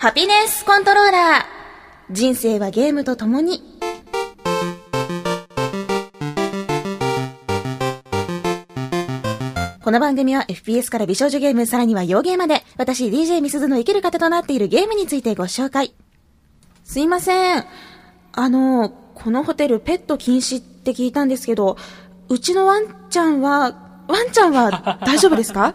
ハピネスコントローラー。人生はゲームと共に。この番組は FPS から美少女ゲーム、さらには洋ゲーまで、私 DJ ミスズの生きる方となっているゲームについてご紹介。すいません。あの、このホテルペット禁止って聞いたんですけど、うちのワンちゃんは、ワンちゃんは大丈夫ですか？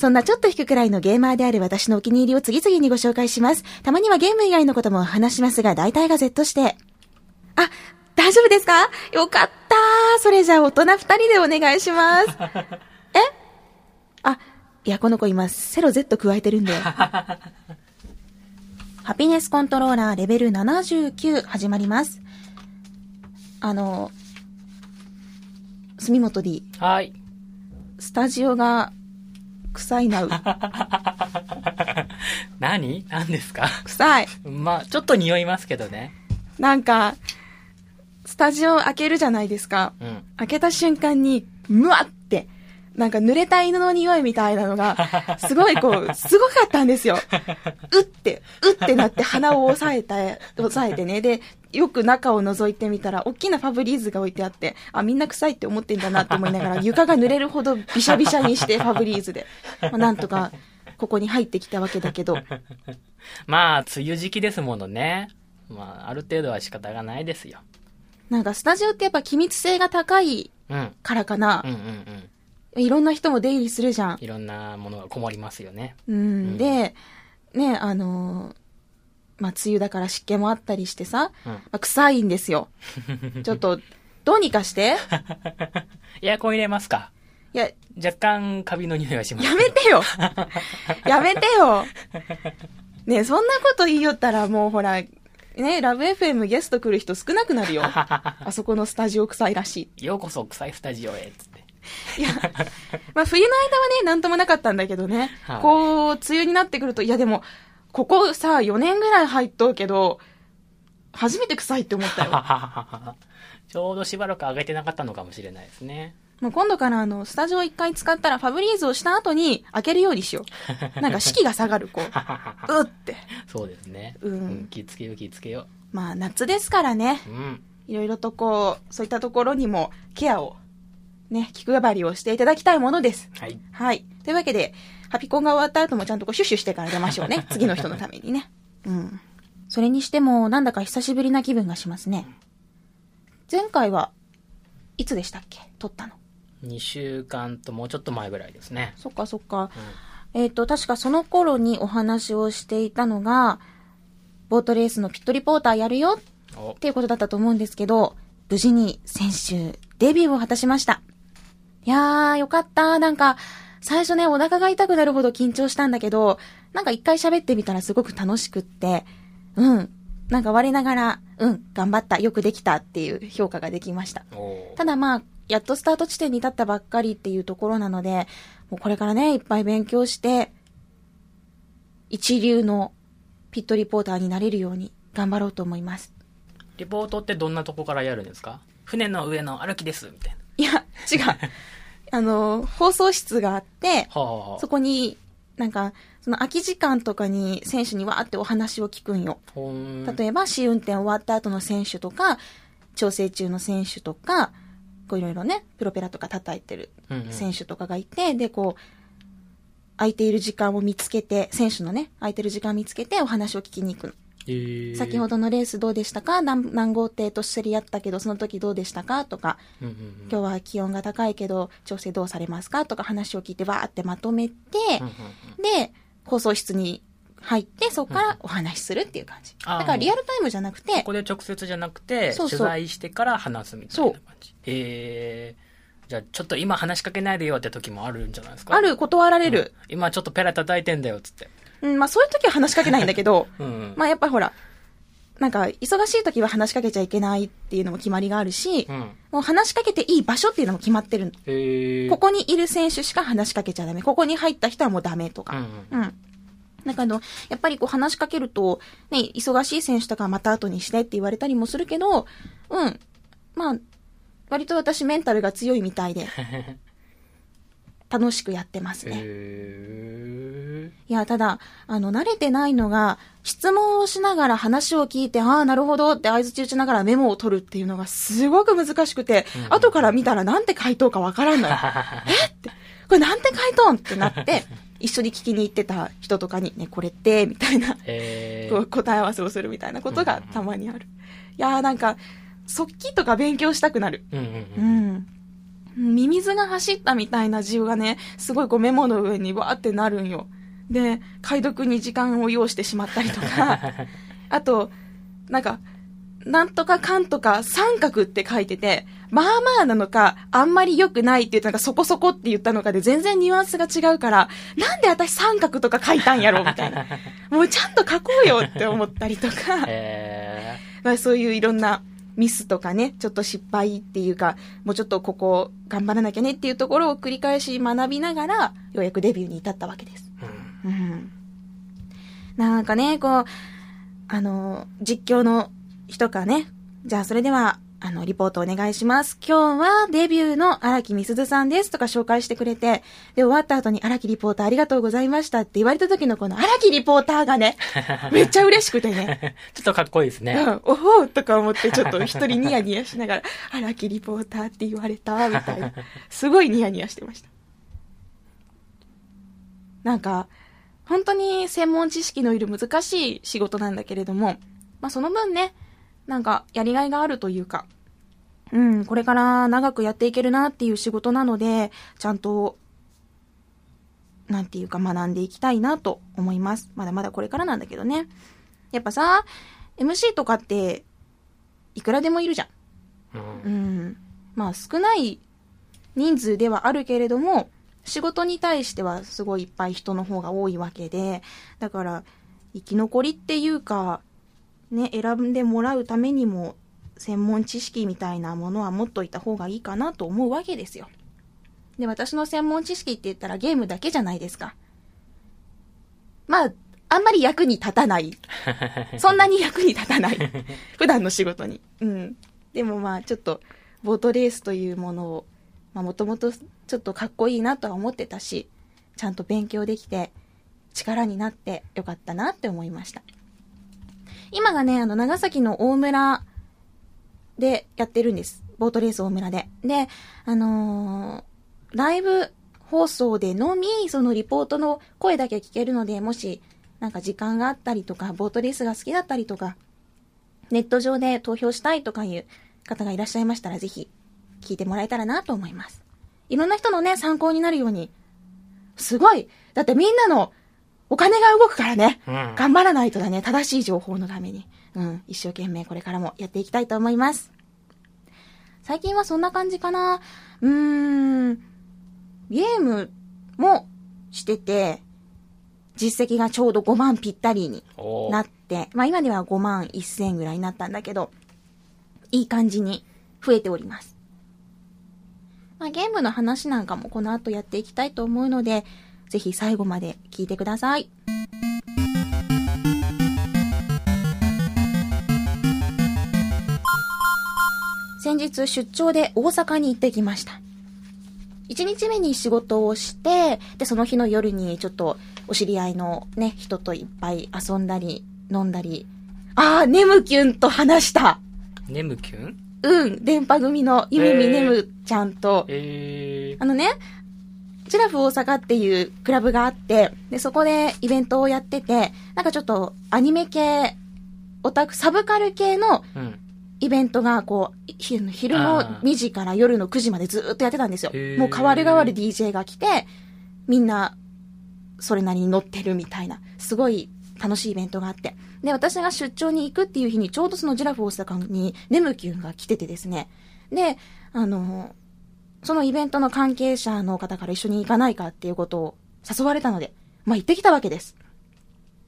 そんなちょっと引くくらいのゲーマーである私のお気に入りを次々にご紹介します。たまにはゲーム以外のことも話しますが、大体が Z して。あ、大丈夫ですか？よかったそれじゃあ大人二人でお願いします。え？あ、いや、この子今、セロ Z 加えてるんで。ハピネスコントローラーレベル79始まります。あの、住本 D、はい。スタジオが臭いなう。何？何ですか？臭い。まあ、ちょっと匂いますけどね。なんか、スタジオ開けるじゃないですか。うん。開けた瞬間に、むわって、なんか濡れた犬の匂いみたいなのが、すごいこう、すごかったんですよ。うって、うってなって鼻を押さえた、押さえてね。で、よく中を覗いてみたら、大きなファブリーズが置いてあって、あ、みんな臭いって思ってんだなって思いながら、床が濡れるほどびしゃびしゃにして、ファブリーズで。まあ、なんとか、ここに入ってきたわけだけど。まあ、梅雨時期ですものね。まあ、ある程度は仕方がないですよ。なんかスタジオってやっぱ機密性が高いうん。からかなうん。うんうん。いろんな人も出入りするじゃん。いろんなものがこもりますよね。うん、で、ね、あのーまあ、梅雨だから湿気もあったりしてさ、うんまあ、臭いんですよ。ちょっと、どうにかして。エアコン入れますか？いや、若干カビの匂いがします。やめてよ やめてよねそんなこと言いよったらもうほら、ね、ラブ FM ゲスト来る人少なくなるよ。あそこのスタジオ臭いらしようこそ臭いスタジオへ、つって。い。いや、まあ冬の間はね、なんともなかったんだけどね。はいこう、梅雨になってくると、いやでも、ここさ、4年ぐらい入っとうけど、初めて臭いって思ったよ。ちょうどしばらく上げてなかったのかもしれないですね。もう今度からあの、スタジオ一回使ったらファブリーズをした後に開けるようにしよう。なんか士気が下がる、こう。うって。そうですね。うん気ぃつけよう気ぃつけよまあ夏ですからね。う。うん。いろいろとこう、そういったところにもケアを、ね、気配りをしていただきたいものです。はい。はい。というわけで、ハピコンが終わった後もちゃんとこうシュッシュしてから出ましょうね。次の人のためにね。うん。それにしても、なんだか久しぶりな気分がしますね。前回は、いつでしたっけ？撮ったの。2週間ともうちょっと前ぐらいですね。そっかそっか。えっ、と、確かその頃にお話をしていたのが、ボートレースのピットリポーターやるよおっていうことだったと思うんですけど、無事に先週デビューを果たしました。いやー、よかった。なんか、最初ね、お腹が痛くなるほど緊張したんだけど、なんか一回喋ってみたらすごく楽しくって、うん。なんか我ながら、うん、頑張った、よくできたっていう評価ができました。おただまあ、やっとスタート地点に立ったばっかりっていうところなので、もうこれからね、いっぱい勉強して、一流のピットリポーターになれるように頑張ろうと思います。リポートってどんなとこからやるんですか？船の上の歩きです、みたいな。いや、違う。あの、放送室があって、はあ、はあそこに、なんか、その空き時間とかに選手にわーってお話を聞くんよ。例えば、試運転終わった後の選手とか、調整中の選手とか、こういろいろね、プロペラとか叩いてるうんうん選手とかがいて、で、こう、空いている時間を見つけて、選手のね、空いてる時間を見つけてお話を聞きに行くの。えー。先ほどのレースどうでしたか？何何号艇と競り合ったけど、その時どうでしたか？とか、うんうんうん。今日は気温が高いけど、調整どうされますか？とか話を聞いて、わーってまとめて、うんうんで、放送室に入って、そこからお話しするっていう感じ。あー。だからリアルタイムじゃなくてこ、こで直接じゃなくて、取材してから話すみたいな感じ。えー、じゃあちょっと今話しかけないでよって時もあるんじゃないですか？ある、断られる。うん。今ちょっとペラ叩いてんだよ、つって。うん、まあそういう時は話しかけないんだけど、うんうん。まあやっぱほら、なんか、忙しい時は話しかけちゃいけないっていうのも決まりがあるし、うん。もう話しかけていい場所っていうのも決まってる。ここにいる選手しか話しかけちゃダメ。ここに入った人はもうダメとか。うんうん。だからあの、やっぱりこう話しかけると、ね、忙しい選手とかはまた後にしてって言われたりもするけど、うん。まあ、割と私メンタルが強いみたいで。楽しくやってますね。へいや、ただ、あの、慣れてないのが、質問をしながら話を聞いて、ああ、なるほどって合図打ちながらメモを取るっていうのがすごく難しくて、うん後から見たらなんて回答かわからんのよ。えって、これなんて回答ってなって、一緒に聞きに行ってた人とかに、ね、これって、みたいな、答え合わせをするみたいなことがたまにある。いやーなんか、速記とか勉強したくなる。うんうんううん。ん。ミミズが走ったみたいな字がね、すごいこうメモの上にわーってなるんよ。で、解読に時間を要してしまったりとか、あと、なんか、なんとかかんとか三角って書いてて、まあまあなのか、あんまり良くないって言ったのか、そこそこって言ったのかで全然ニュアンスが違うから、なんで私三角とか書いたんやろみたいな。もうちゃんと書こうよって思ったりとか。えまあ、そういういろんなミスとかね、ちょっと失敗っていうか、もうちょっとここ頑張らなきゃねっていうところを繰り返し学びながら、ようやくデビューに至ったわけです。ーうんうん。なんかね、こう、あの、実況の人かね、じゃあそれでは、あの、リポートお願いします。今日はデビューの荒木みすずさんですとか紹介してくれて、で、終わった後に荒木リポーターありがとうございましたって言われた時のこの荒木リポーターがね、めっちゃ嬉しくてね。ちょっとかっこいいですね。うん、おほうとか思ってちょっと一人ニヤニヤしながら、荒木リポーターって言われた、みたいな。すごいニヤニヤしてました。なんか、本当に専門知識のいる難しい仕事なんだけれども、まあその分ね、なんかやりがいがあるというか、うん、これから長くやっていけるなっていう仕事なので、ちゃんと、なんていうか学んでいきたいなと思います。まだまだこれからなんだけどね。やっぱさ、MC とかって、いくらでもいるじゃん。うんうん。まあ少ない人数ではあるけれども、仕事に対してはすごいいっぱい人の方が多いわけで、だから生き残りっていうか、ね、選んでもらうためにも専門知識みたいなものは持っといた方がいいかなと思うわけですよ。で、私の専門知識って言ったらゲームだけじゃないですか。まあ、あんまり役に立たない。そんなに役に立たない。普段の仕事に。うん。でもまあ、ちょっと、ボートレースというものを、まあ、もともとちょっとかっこいいなとは思ってたし、ちゃんと勉強できて、力になってよかったなって思いました。今がね、あの、長崎の大村でやってるんです。ボートレース大村で。で、あのーライブ放送でのみ、そのリポートの声だけ聞けるので、もし、なんか時間があったりとか、ボートレースが好きだったりとか、ネット上で投票したいとかいう方がいらっしゃいましたら、ぜひ聞いてもらえたらなと思います。いろんな人のね、参考になるように。すごいだってみんなのお金が動くからね。うん頑張らないとだね、正しい情報のために。うん、一生懸命これからもやっていきたいと思います。最近はそんな感じかな。うーん、ゲームもしてて、実績がちょうど5万ぴったりになって、まあ今では5万1000ぐらいになったんだけど、いい感じに増えております。まあゲームの話なんかもこの後やっていきたいと思うので、ぜひ最後まで聞いてください。先日出張で大阪に行ってきました。1日目に仕事をして、で、その日の夜にちょっとお知り合いのね、人といっぱい遊んだり、飲んだり。あー、ネムキュンと話した。ネムキュン？うん、電波組のゆめみへーねむちゃんと、えーあのね、ジラフ大阪っていうクラブがあって、で、そこでイベントをやってて、なんかちょっとアニメ系、オタク、サブカル系のうん。イベントが、こう、ひ昼のあー2時から夜の9時までずーっとやってたんですよもう変わる変わる DJ が来て、みんな、それなりに乗ってるみたいな、すごい楽しいイベントがあって。で、私が出張に行くっていう日に、ちょうどそのジラフ大阪にネムキュンが来ててですね。で、あの、そのイベントの関係者の方から一緒に行かないかっていうことを誘われたので、まあ行ってきたわけです。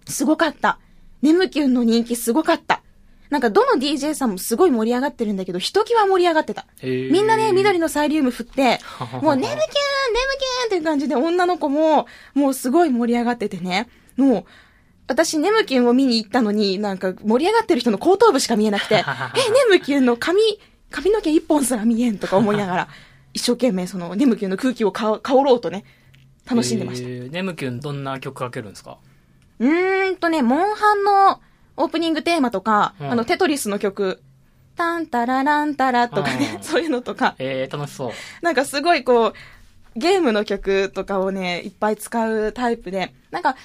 すごかった。ネムキュンの人気すごかった。なんかどの DJ さんもすごい盛り上がってるんだけど、ひときわ盛り上がってた。みんなね、緑のサイリウム振って、もうネムキューンネムキューンっていう感じで女の子も、もうすごい盛り上がっててね。もう、私ネムキュンを見に行ったのに、なんか盛り上がってる人の後頭部しか見えなくて、え、ネムキュンの髪、髪の毛一本すら見えんとか思いながら。一生懸命その、ネムキュンの空気をか香ろうとね、楽しんでました。えーネムキュンどんな曲かけるんですか？うーんとね、モンハンのオープニングテーマとか、うんあの、テトリスの曲、タンタラランタラとかねう、ん そういうのとか、えー、楽しそう。なんかすごいこう、ゲームの曲とかをね、いっぱい使うタイプで、なんか、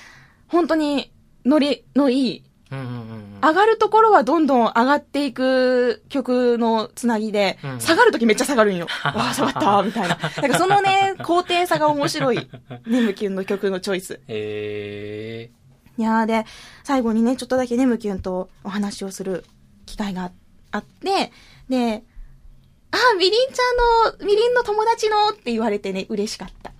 本当に、ノリのいい、上がるところはどんどん上がっていく曲のつなぎで、うん下がるときめっちゃ下がるんよ。わあ、下がったみたいな。なんかそのね、高低差が面白い、ネムキュンの曲のチョイス。えいやーで、最後にね、ちょっとだけネムキュンとお話をする機会があって、で、あ、みりんちゃんの、みりんの友達のって言われてね、嬉しかった。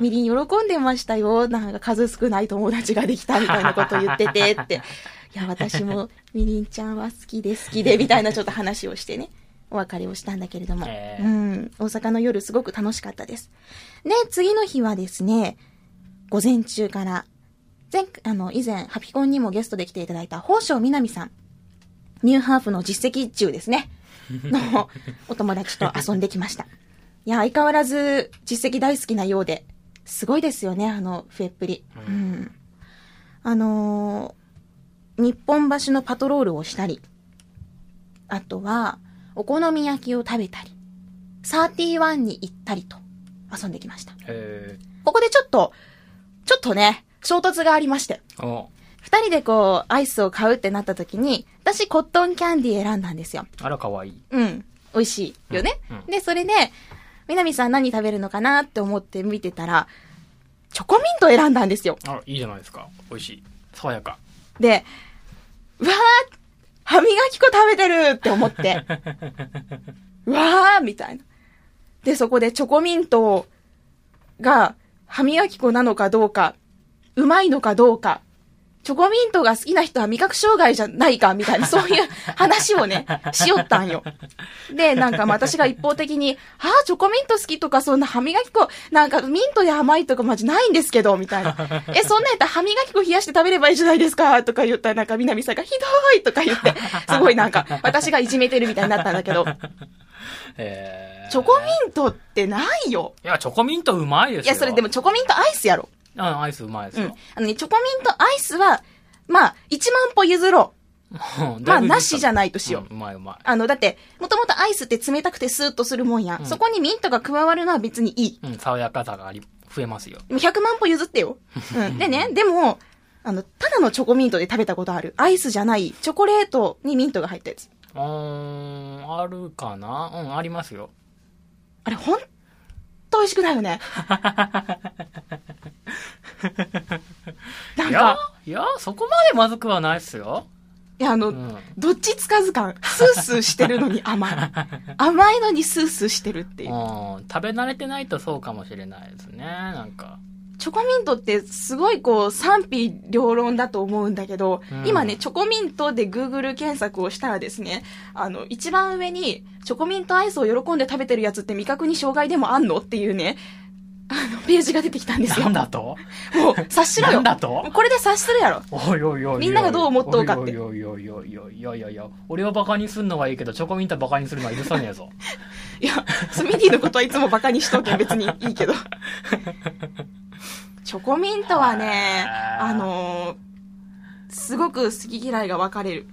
みりん喜んでましたよ。なんか数少ない友達ができたみたいなこと言っててって。いや、私もみりんちゃんは好きで好きでみたいなちょっと話をしてね、お別れをしたんだけれども。うん。大阪の夜すごく楽しかったです。で、次の日はですね、午前中から、前、あの、以前、ハピコンにもゲストで来ていただいた、宝生みなみさん。ニューハーフの実績中ですね。の、お友達と遊んできました。いや、相変わらず実績大好きなようで、すごいですよね、あの、笛っぷり。ううんん。あのー日本橋のパトロールをしたり、あとは、お好み焼きを食べたり、31に行ったりと遊んできました。えここでちょっと、ちょっとね、衝突がありまして。二人でこう、アイスを買うってなった時に、私コットンキャンディー選んだんですよ。あら、かわいい。うん。美味しいよね。うんうんで、それで、みなみさん何食べるのかなって思って見てたら、チョコミント選んだんですよ。あら、いいじゃないですか。美味しい。爽やか。で、うわー歯磨き粉食べてるって思って、うわーみたいな。で、そこでチョコミントが歯磨き粉なのかどうか、うまいのかどうか、チョコミントが好きな人は味覚障害じゃないかみたいな、そういう話をね、しよったんよ。で、なんかまあ私が一方的に、ああ、チョコミント好きとか、そんな歯磨き粉、なんかミントで甘いとかマジないんですけど、みたいな。え、そんなんやったら歯磨き粉冷やして食べればいいじゃないですか、とか言ったらなんか南さんがひどいとか言って、すごいなんか私がいじめてるみたいになったんだけど、えー、チョコミントってないよ。いや、チョコミントうまいですよ。いや、それでもチョコミントアイスやろ。うん、アイスうまいですようん。。あのね、チョコミントアイスは、まあ、1万歩譲ろう。まあ、なしじゃいないとしよう。うんうまいうまい。あの、だって、もともとアイスって冷たくてスーッとするもんやん。うんそこにミントが加わるのは別にいい。うん、爽やかさがあり、増えますよ。でも100万歩譲ってよ。うん。でね、でも、あの、ただのチョコミントで食べたことある。アイスじゃない、チョコレートにミントが入ったやつ。うーん、あるかな？うん、ありますよ。あれ、ほんと美味しくないよね。なんいやか、、いや、そこまでまずくはないっすよ。いや、あの、うん。どっちつかず感。スースーしてるのに甘い。甘いのにスースーしてるっていう。うん、食べ慣れてないとそうかもしれないですね。なんか。チョコミントってすごいこう賛否両論だと思うんだけど、うん今ね、チョコミントで Google 検索をしたらですね、あの、一番上に、チョコミントアイスを喜んで食べてるやつって味覚に障害でもあんのっていうね、あの、ページが出てきたんですよ。なんだと？もう、察しろよ。なんだと？これで察するやろ。おいおいおい。みんながどう思っとうかっておいおいおいおいおいおいいやいやいや、俺をバカにすんのはいいけど、チョコミントバカにするのは許さねえぞ。いや、スミディのことはいつもバカにしとけ別にいいけど。チョコミントはね、あのーすごく好き嫌いが分かれる。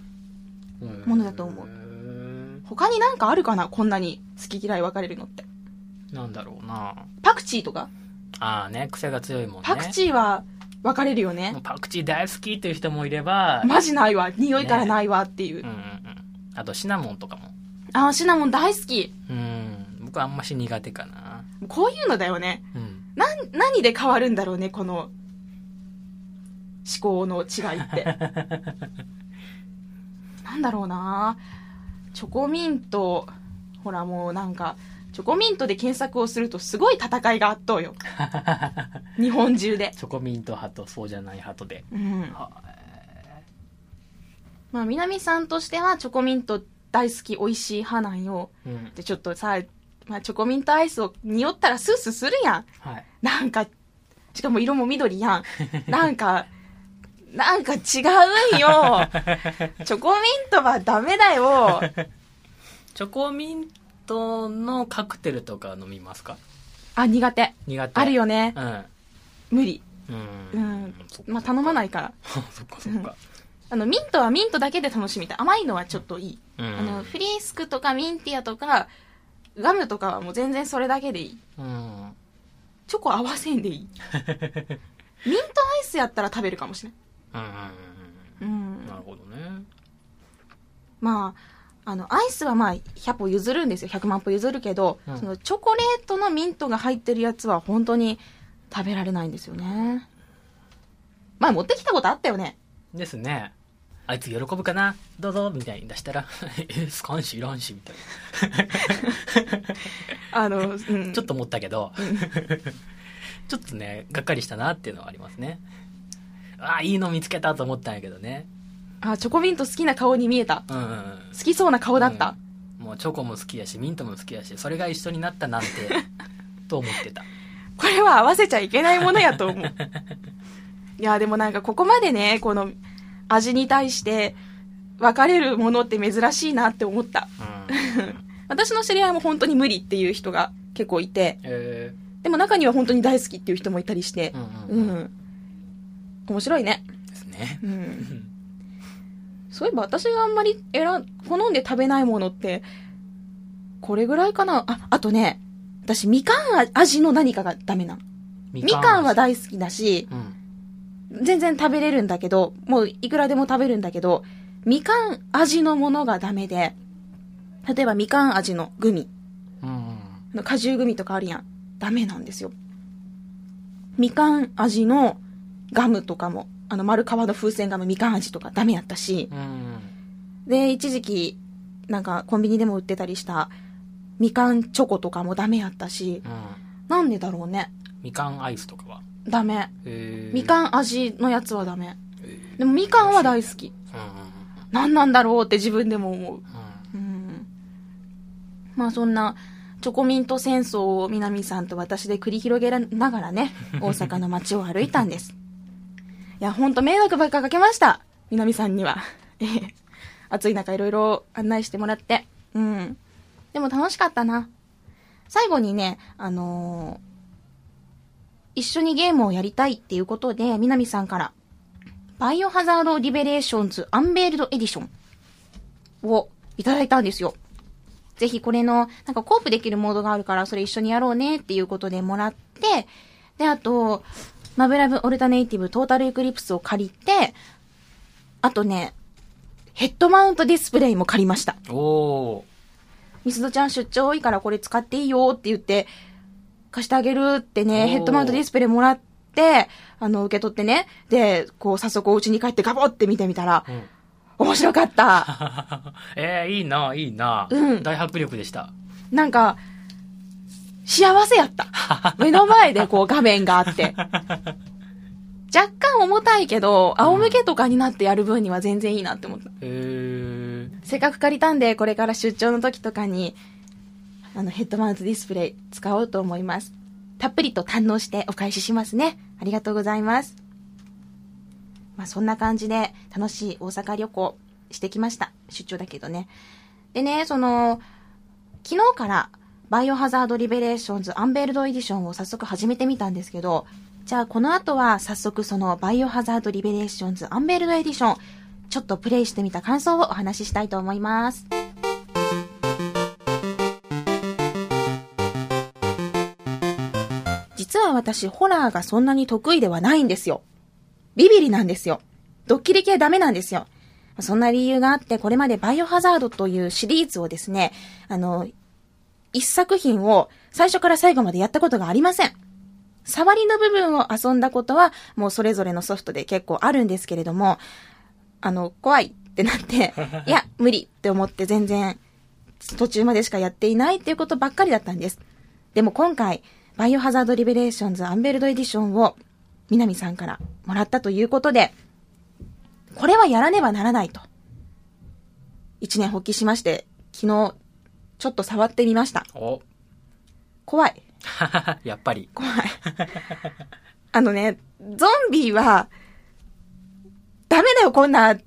ものだと思うう。他になんかあるかな？こんなに好き嫌い分かれるのって。なんだろうな。パクチーとか？ああね、癖が強いもんね。パクチーは分かれるよね。パクチー大好きっていう人もいれば、マジないわ。匂いからないわっていう。うんうんうん。あとシナモンとかも。あー、シナモン大好き。うん。僕はあんまし苦手かな。こういうのだよね。うん。なん、何で変わるんだろうね、この、思考の違いって。なんだろうなチョコミント、ほらもうなんか、チョコミントで検索をするとすごい戦いがあっとうよ。日本中で。チョコミント派とそうじゃない派とで。うん。はまあ、南さんとしてはチョコミント大好き美味しい派なんよ。うん。で、ちょっとさ、まあ、チョコミントアイスを匂ったらスースーするやん。はい。なんか、しかも色も緑やん。なんか、なんか違うんよ。チョコミントはダメだよ。チョコミントのカクテルとか飲みますか？あ、苦手。苦手。あるよね。うん。無理。う。うんんそっ。かまあ、頼まないから。そっかそっか。あの、ミントはミントだけで楽しみたい。甘いのはちょっといい。うん。あの、フリースクとかミンティアとか、ガムとかはもう全然それだけでいい。うん。チョコ合わせんでいい。ミントアイスやったら食べるかもしれない。うん。なるほどね。まあ、あの、アイスはまあ、100歩譲るんですよ。100万歩譲るけど、うんそのチョコレートのミントが入ってるやつは本当に食べられないんですよね。前持ってきたことあったよね。ですね。あいつ喜ぶかな？どうぞみたいに出したら、え、スカンシいらんしみたい あの、うん。な。ちょっと思ったけど、ちょっとね、がっかりしたなっていうのはありますね。ああ、いいの見つけたと思ったんやけどね。あ、チョコミント好きな顔に見えた。うんうんうん。好きそうな顔だった。うんもうチョコも好きやし、ミントも好きやし、それが一緒になったなんて、と思ってた。これは合わせちゃいけないものやと思う。いや、でもなんかここまでね、この味に対して分かれるものって珍しいなって思った。うん。私の知り合いも本当に無理っていう人が結構いて、えでも中には本当に大好きっていう人もいたりしてー、、うんううん。ん。面白いね。ですね。う。うんんそういえば私があんまり選ん、好んで食べないものって、これぐらいかな。あ、あとね、私みかん味の何かがダメなの。みかんは大好きだし、うん。全然食べれるんだけど、もういくらでも食べるんだけど、みかん味のものがダメで、例えばみかん味のグミ、うん。あの果汁グミとかあるやん。ダメなんですよ。みかん味のガムとかも、あの丸皮の風船ガムみかん味とかダメやったし、うん。で、一時期、なんかコンビニでも売ってたりした、みかんチョコとかもダメやったし、うん。なんでだろうね。みかんアイスとかは？ダメ。えーみかん味のやつはダメ。えーでもみかんは大好き。うん何なんだろうって自分でも思う。うんうん。まあそんな、チョコミント戦争を南さんと私で繰り広げながらね、大阪の街を歩いたんです。いや、ほんと迷惑ばっかかけました。南さんには。ええ暑い中いろいろ案内してもらって。うん。でも楽しかったな。最後にね、あのー一緒にゲームをやりたいっていうことで、南さんから、バイオハザードリベレーションズアンベールドエディションをいただいたんですよ。ぜひこれの、なんかコープできるモードがあるから、それ一緒にやろうねっていうことでもらって、で、あと、マブラブオルタネイティブトータルエクリプスを借りて、あとね、ヘッドマウントディスプレイも借りました。おおミスドちゃん出張多いからこれ使っていいよって言って、貸してあげるってね、ヘッドマウントディスプレイもらって、あの、受け取ってね、で、こう、早速お家に帰ってガボって見てみたら、ー。うん。面白かった。えー、いいな、いいな。うん大迫力でした。なんか、幸せやった。目の前でこう画面があって。若干重たいけど、仰向けとかになってやる分には全然いいなって思った。えー。せっかく借りたんで、これから出張の時とかに、あの、ヘッドマウントディスプレイ使おうと思います。たっぷりと堪能してお返ししますね。ありがとうございます。まあ、そんな感じで楽しい大阪旅行してきました。出張だけどね。でね、その、昨日から、バイオハザードリベレーションズアンベールドエディションを早速始めてみたんですけど、じゃあこの後は早速そのバイオハザードリベレーションズアンベールドエディション、ちょっとプレイしてみた感想をお話ししたいと思います。実は私、ホラーがそんなに得意ではないんですよ。ビビリなんですよ。ドッキリ系ダメなんですよ。そんな理由があって、これまでバイオハザードというシリーズをですね、あの、一作品を最初から最後までやったことがありません。触りの部分を遊んだことは、もうそれぞれのソフトで結構あるんですけれども、あの、怖いってなって、いや、無理って思って全然、途中までしかやっていないっていうことばっかりだったんです。でも今回、バイオハザードリベレーションズアンベールドエディションを、南さんからもらったということで、これはやらねばならないと。一念発起しまして、昨日、ちょっと触ってみました。お怖い。やっぱり。怖い。あのね、ゾンビは、ダメだよ、こんな、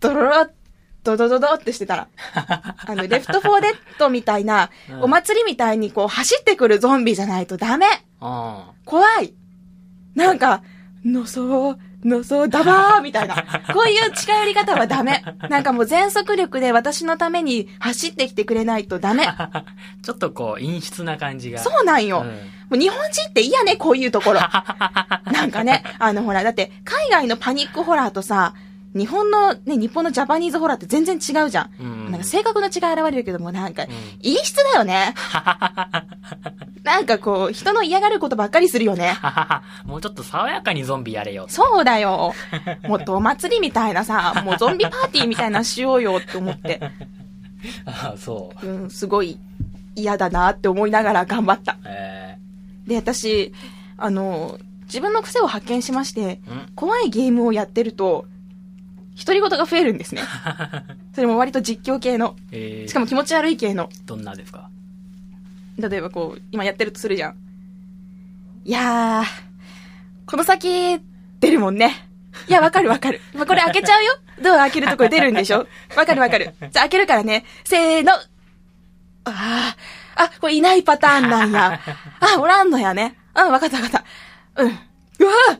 ドロロっドドドドってしてたら。あの、レフトフォーデッドみたいな、うんお祭りみたいにこう走ってくるゾンビじゃないとダメあ怖いなんか、のそう、のそう、ダバーみたいな。こういう近寄り方はダメ。なんかもう全速力で私のために走ってきてくれないとダメ。あ。ちょっとこう、陰湿な感じが。そうなんよ。うんもう日本人って嫌ね、こういうところ。なんかね、あのほら、だって海外のパニックホラーとさ、日本のね、日本のジャパニーズホラーって全然違うじゃん。うんなんか性格の違い現れるけども、なんか、ん陰湿だよね。なんかこう、人の嫌がることばっかりするよね。もうちょっと爽やかにゾンビやれよ。そうだよ。もっとお祭りみたいなさ、もうゾンビパーティーみたいなのしようよって思って、ああ、そう。うん、すごい嫌だなって思いながら頑張った。えで、私、あの、自分の癖を発見しまして、怖いゲームをやってると、独り言が増えるんですね。それも割と実況系の、えー、しかも気持ち悪い系の。どんなですか？例えばこう、今やってるとするじゃん。いやー、この先、出るもんね。いや、わかるわかる。まあ、これ開けちゃうよ。ドア開けるところ出るんでしょわかるわかる。じゃあ開けるからね。せーの。ああ、あ、これいないパターンなんや。あ、おらんのやね。うん、わかったわかった。うん。うわー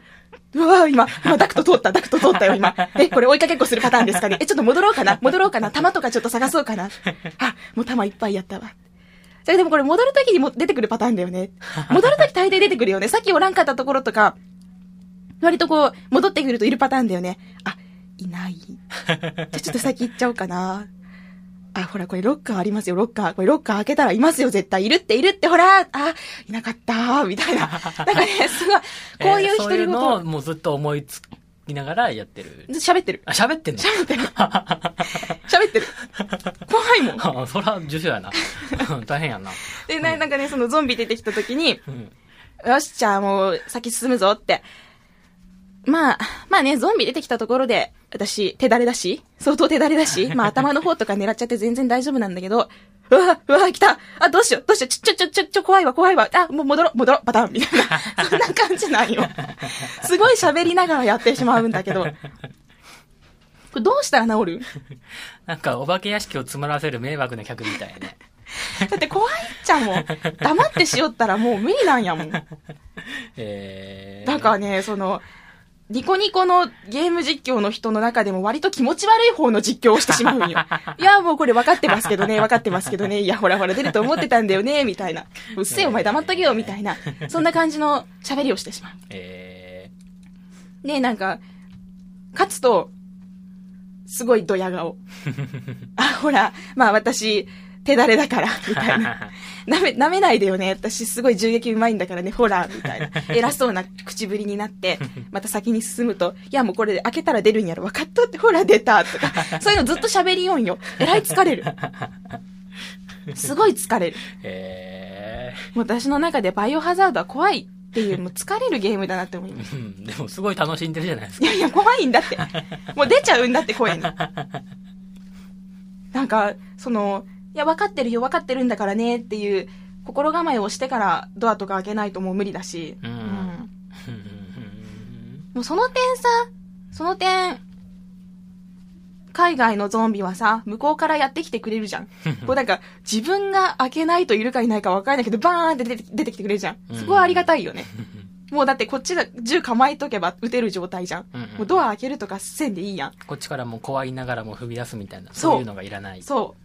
うわ今、今、ダクト通った、ダクト通ったよ、今。え、これ追いかけっこするパターンですかねえ、ちょっと戻ろうかな戻ろうかな弾とかちょっと探そうかなあ、もう弾いっぱいやったわ。それでもこれ戻るときにも出てくるパターンだよね。戻るとき大抵出てくるよね。さっきおらんかったところとか、割とこう、戻ってくるといるパターンだよね。あ、いない。じゃちょっと先行っちゃおうかな。あ、ほら、これロッカーありますよ、ロッカー。これロッカー開けたらいますよ、絶対。いるって、いるって、ほら、あ、いなかった、みたいな。なんかね、すごい、こういうえーそういうもうずっと思いつきながらやってる。喋ってる。あ、喋ってんの？喋ってる。喋ってる。怖いもん。あそら、受賞やな。大変やんな。で、ななんかね、そのゾンビ出てきた時に、うん。よし、じゃあもう先進むぞって。まあ、まあね、ゾンビ出てきたところで、私、手だれだし、相当手だれだし、まあ頭の方とか狙っちゃって全然大丈夫なんだけど、うわ、うわ、来た！あ、どうしよう、どうしよう、ちょ、ちょ、ちょ、ちょ、ちょ、怖いわ、怖いわ、あ、もう戻ろう、戻ろう、パターン、みたいな、そんな感じなんよ。すごい喋りながらやってしまうんだけど、これどうしたら治る？なんか、お化け屋敷を詰まらせる迷惑な客みたいね。だって怖いっちゃもん。黙ってしよったらもう無理なんやもん。えー、だからね、その、ニコニコのゲーム実況の人の中でも割と気持ち悪い方の実況をしてしまうんよ。いや、もうこれ分かってますけどね、分かってますけどね、いや、ほらほら出ると思ってたんだよね、みたいな。うっせえ、お前黙っとけよ、みたいな。そんな感じの喋りをしてしまえう。で、なんか、勝つと、すごいドヤ顔。あ、ほら、まあ私、手だれだから、みたいな。舐め、舐めないでよね。私すごい銃撃うまいんだからね、ほら、みたいな。偉そうな口ぶりになって、また先に進むと、いやもうこれ開けたら出るんやろ。分かっとって、ほら出た、とか。そういうのずっと喋りよんよ。えらい疲れる。すごい疲れる。ー、えもう私の中でバイオハザードは怖いっていう、もう疲れるゲームだなって思います。ー、うん、でもすごい楽しんでるじゃないですか。いやいや、怖いんだって。もう出ちゃうんだって、声に。なんか、その、いや、分かってるよ、分かってるんだからねっていう心構えをしてからドアとか開けないともう無理だし。うんもうその点さ、その点、海外のゾンビはさ、向こうからやってきてくれるじゃん。こうなんか、自分が開けないといるかいないか分からないけど、バーンって出て出てきてくれるじゃん。すごいありがたいよね。もうだってこっちだ、銃構えとけば撃てる状態じゃん。うんうんもうドア開けるとかせんでいいやん。こっちからもう怖いながらも踏み出すみたいな、そうそういうのがいらない。そう。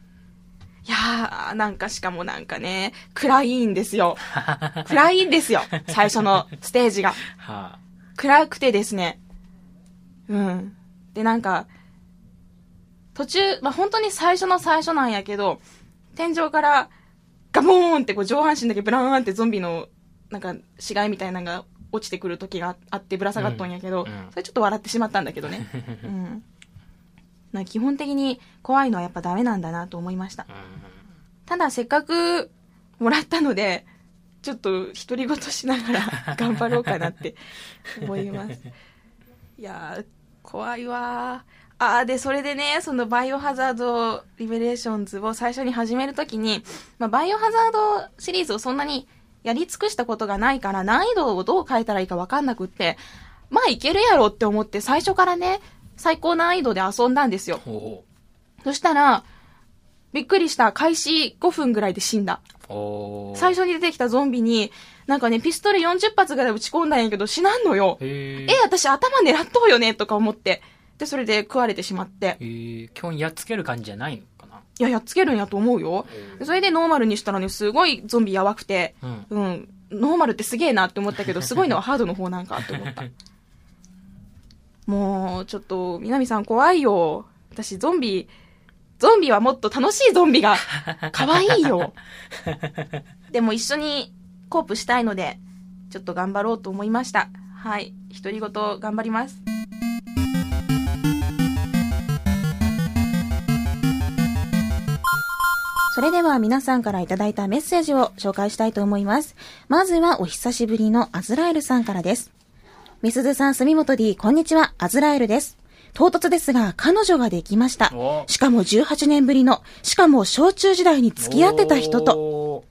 いやー、なんかしかもなんかね、暗いんですよ。暗いんですよ。最初のステージが。は暗くてですね。うん。で、なんか、途中、まあ、本当に最初の最初なんやけど、天井からガボーンってこう上半身だけブラーンってゾンビの、なんか死骸みたいなのが落ちてくる時があってぶら下がっとんやけど、うんうんそれちょっと笑ってしまったんだけどね。うん。な基本的に怖いのはやっぱダメなんだなと思いました。ただせっかくもらったので、ちょっと独り言しながら頑張ろうかなって 思います。いやー、怖いわー。あー、で、それでね、そのバイオハザードリベレーションズを最初に始めるときに、まあ、バイオハザードシリーズをそんなにやり尽くしたことがないから、難易度をどう変えたらいいかわかんなくって、まあいけるやろって思って最初からね、最高難易度で遊んだんですよ。そしたら、びっくりした。開始5分ぐらいで死んだ。最初に出てきたゾンビに、なんかね、ピストル40発ぐらい撃ち込んだんやけど死なんのよ。へえ、私頭狙っとうよねとか思って。で、それで食われてしまってえ。ー、基本やっつける感じじゃないのかないや、やっつけるんやと思うよ。でそれでノーマルにしたらね、すごいゾンビやばくて、うん。うん、ノーマルってすげえなって思ったけど、すごいのはハードの方なんかって思った。もう、ちょっと、南さん怖いよ。私、ゾンビ、ゾンビはもっと楽しいゾンビが、可愛いよ。でも一緒にコープしたいので、ちょっと頑張ろうと思いました。はい。独り言頑張ります。それでは皆さんからいただいたメッセージを紹介したいと思います。まずはお久しぶりのアズラエルさんからです。みすずさん、住本 D、こんにちは、アズラエルです。唐突ですが、彼女ができましたお。しかも18年ぶりの、しかも小中時代に付き合ってた人と。と。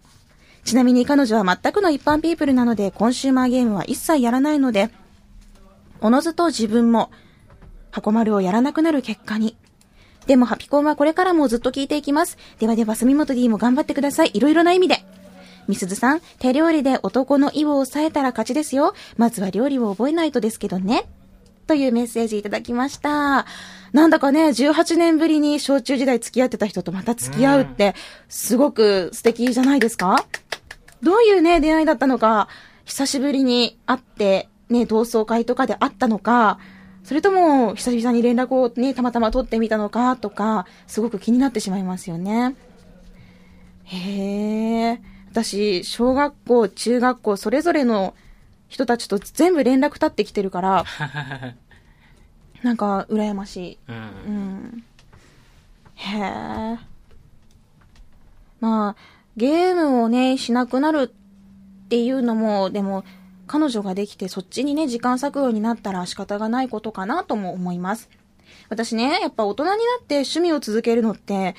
ちなみに彼女は全くの一般ピープルなので、コンシューマーゲームは一切やらないので、おのずと自分も、箱丸をやらなくなる結果に。でも、ハピコンはこれからもずっと聞いていきます。ではでは、住本 D も頑張ってください。いろいろな意味で。みすずさん、手料理で男の意を抑えたら勝ちですよ。まずは料理を覚えないとですけどね。というメッセージいただきました。なんだかね、18年ぶりに小中時代付き合ってた人とまた付き合うって、すごく素敵じゃないですか？どういうね、出会いだったのか、久しぶりに会って、ね、同窓会とかで会ったのか、それとも、久々に連絡をね、たまたま取ってみたのか、とか、すごく気になってしまいますよね。へえ。私、小学校、中学校、それぞれの人たちと全部連絡立ってきてるから、なんか、羨ましい。うんう。ん。へえ。まあ、ゲームをね、しなくなるっていうのも、でも、彼女ができてそっちにね、時間錯誤になったら仕方がないことかなとも思います。私ね、やっぱ大人になって趣味を続けるのって、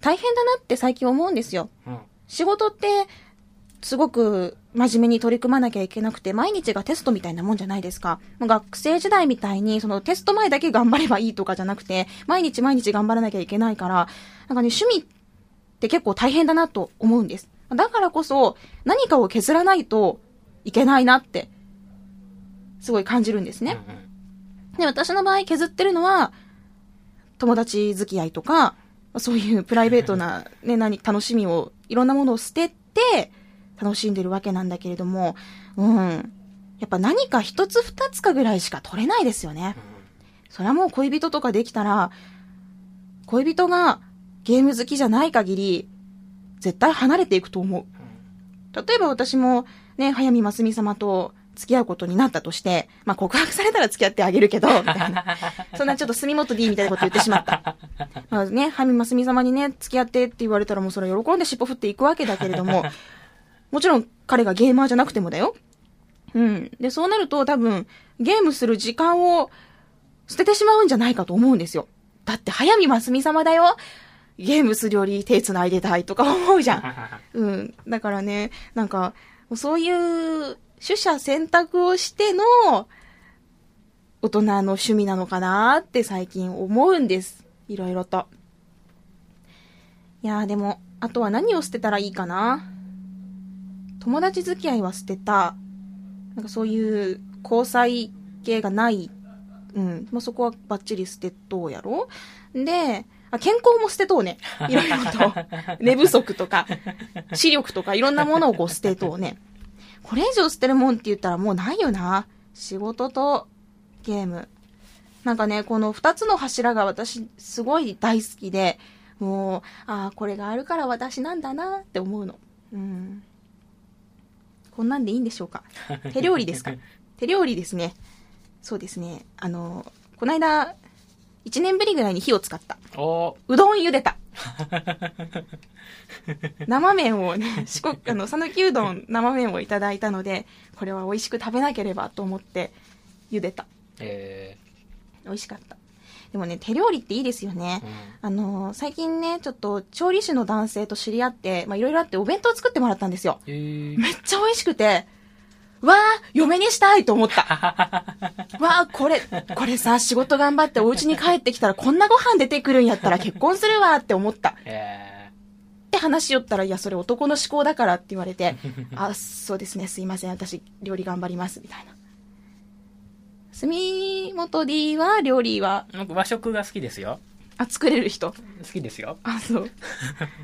大変だなって最近思うんですよ。うん。仕事って、すごく真面目に取り組まなきゃいけなくて、毎日がテストみたいなもんじゃないですか。もう学生時代みたいに、そのテスト前だけ頑張ればいいとかじゃなくて、毎日毎日頑張らなきゃいけないから、なんかね、趣味って結構大変だなと思うんです。だからこそ、何かを削らないといけないなって、すごい感じるんですね。で、私の場合削ってるのは、友達付き合いとか、そういうプライベートな、ね、何、楽しみを、いろんなものを捨てて、楽しんでるわけなんだけれども、うん。やっぱ何か一つ二つかぐらいしか取れないですよね。それはもう恋人とかできたら、恋人がゲーム好きじゃない限り、絶対離れていくと思う。例えば私もね、早見ますみ様と付き合うことになったとして、まあ告白されたら付き合ってあげるけど、みたいな。そんなちょっと住本 D みたいなこと言ってしまった。まあね、早見ますみ様にね、付き合ってって言われたらもうそれ喜んで尻尾振っていくわけだけれども、もちろん彼がゲーマーじゃなくてもだよ。うん。で、そうなると多分、ゲームする時間を捨ててしまうんじゃないかと思うんですよ。だって早見ますみ様だよ。ゲームするより手繋いでたいとか思うじゃん。うん。だからね、なんか、そういう取捨選択をしての大人の趣味なのかなって最近思うんです。いろいろと。いやーでも、あとは何を捨てたらいいかな友達付き合いは捨てた。なんかそういう交際系がない。うん。まあ、そこはバッチリ捨てとうやろで、あ、健康も捨てとうね。いろいろと。寝不足とか、視力とかいろんなものをこう捨てとうね。これ以上捨てるもんって言ったらもうないよな。仕事とゲーム。なんかね、この二つの柱が私すごい大好きで、もう、ああ、これがあるから私なんだなって思うの。うん。こんなんでいいんでしょうか？手料理ですか？手料理ですね。そうですね。あの、この間、一年ぶりぐらいに火を使った。おうどん茹でた。生麺をね、四国、あの、讃岐うどん生麺をいただいたので、これは美味しく食べなければと思って茹でた。え美味しかった。でもね、手料理っていいですよねー。うんあの、最近ね、ちょっと調理師の男性と知り合って、まあいろいろあってお弁当作ってもらったんですよ。えーめっちゃ美味しくて、わあ、嫁にしたいと思った。わあ、これ、これさ、仕事頑張ってお家に帰ってきたらこんなご飯出てくるんやったら結婚するわって思った。えって話しよったら、いや、それ男の思考だからって言われて、あ、そうですね、すいません、私、料理頑張ります、みたいな。住本 D は、料理は、ー、僕和食が好きですよ。あ、作れる人。好きですよ。あ、そう。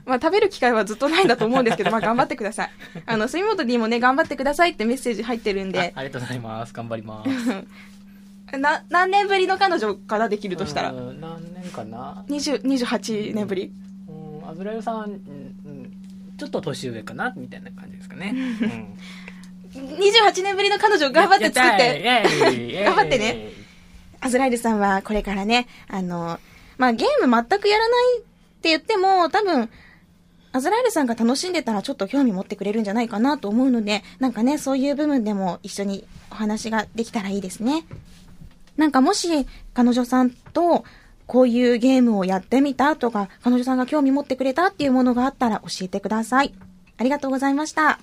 まあ、食べる機会はずっとないんだと思うんですけど、まあ、頑張ってください。あの、住本 D もね、頑張ってくださいってメッセージ入ってるんであ、ありがとうございます。頑張ります。な、何年ぶりの彼女からできるとしたら？う、ん何年かな？20 28年ぶり？うん、アズラエルさん、うんうん、ちょっと年上かな？みたいな感じですかね。うん。28年ぶりの彼女頑張って作って、頑張ってね。アズライルさんはこれからね、あの、まあ、ゲーム全くやらないって言っても、多分、アズライルさんが楽しんでたらちょっと興味持ってくれるんじゃないかなと思うので、なんかね、そういう部分でも一緒にお話ができたらいいですね。なんかもし、彼女さんと、こういうゲームをやってみたとか、彼女さんが興味持ってくれたっていうものがあったら教えてください。ありがとうございました。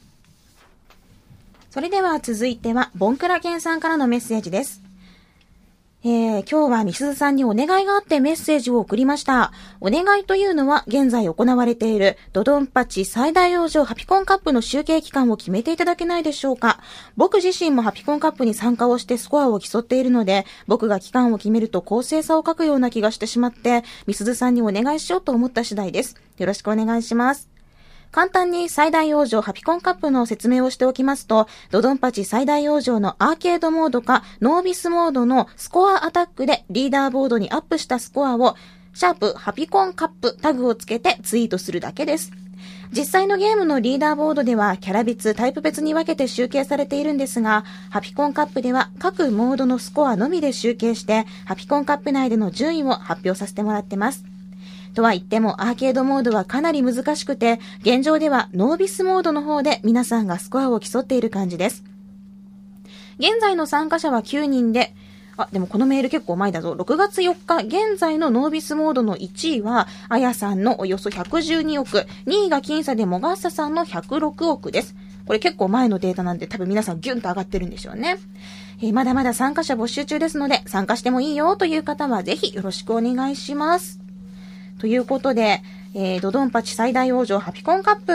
それでは続いては、ボンクラケンさんからのメッセージです。えー、今日はみすずさんにお願いがあってメッセージを送りました。お願いというのは現在行われているドドンパチ最大王女ハピコンカップの集計期間を決めていただけないでしょうか。僕自身もハピコンカップに参加をしてスコアを競っているので、僕が期間を決めると公正さを書くような気がしてしまって、みすずさんにお願いしようと思った次第です。よろしくお願いします。簡単に最大王女ハピコンカップの説明をしておきますと、ドドンパチ最大王女のアーケードモードかノービスモードのスコアアタックでリーダーボードにアップしたスコアを、シャープハピコンカップタグをつけてツイートするだけです。実際のゲームのリーダーボードではキャラ別、タイプ別に分けて集計されているんですが、ハピコンカップでは各モードのスコアのみで集計して、ハピコンカップ内での順位を発表させてもらってます。とは言ってもアーケードモードはかなり難しくて、現状ではノービスモードの方で皆さんがスコアを競っている感じです。現在の参加者は9人で、あ、でもこのメール結構前だぞ。6月4日、現在のノービスモードの1位は、あやさんのおよそ112億、2位が僅差でモガッサさんの106億です。これ結構前のデータなんで多分皆さんギュンと上がってるんでしょうね。えーまだまだ参加者募集中ですので、参加してもいいよという方はぜひよろしくお願いします。ということで、えードドンパチ最大王女ハピコンカップ、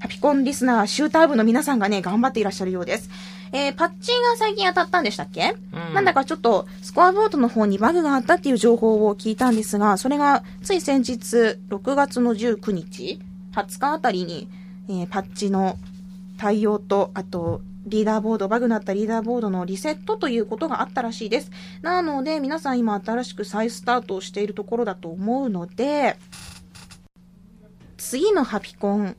ハピコンリスナーシューター部の皆さんがね、頑張っていらっしゃるようです。えーパッチが最近当たったんでしたっけ、うん。なんだかちょっとスコアボードの方にバグがあったっていう情報を聞いたんですが、それがつい先日6月の19日、20日あたりに、えーパッチの対応と、あと、リーダーボード、バグなったリーダーボードのリセットということがあったらしいです。なので、皆さん今新しく再スタートをしているところだと思うので、次のハピコン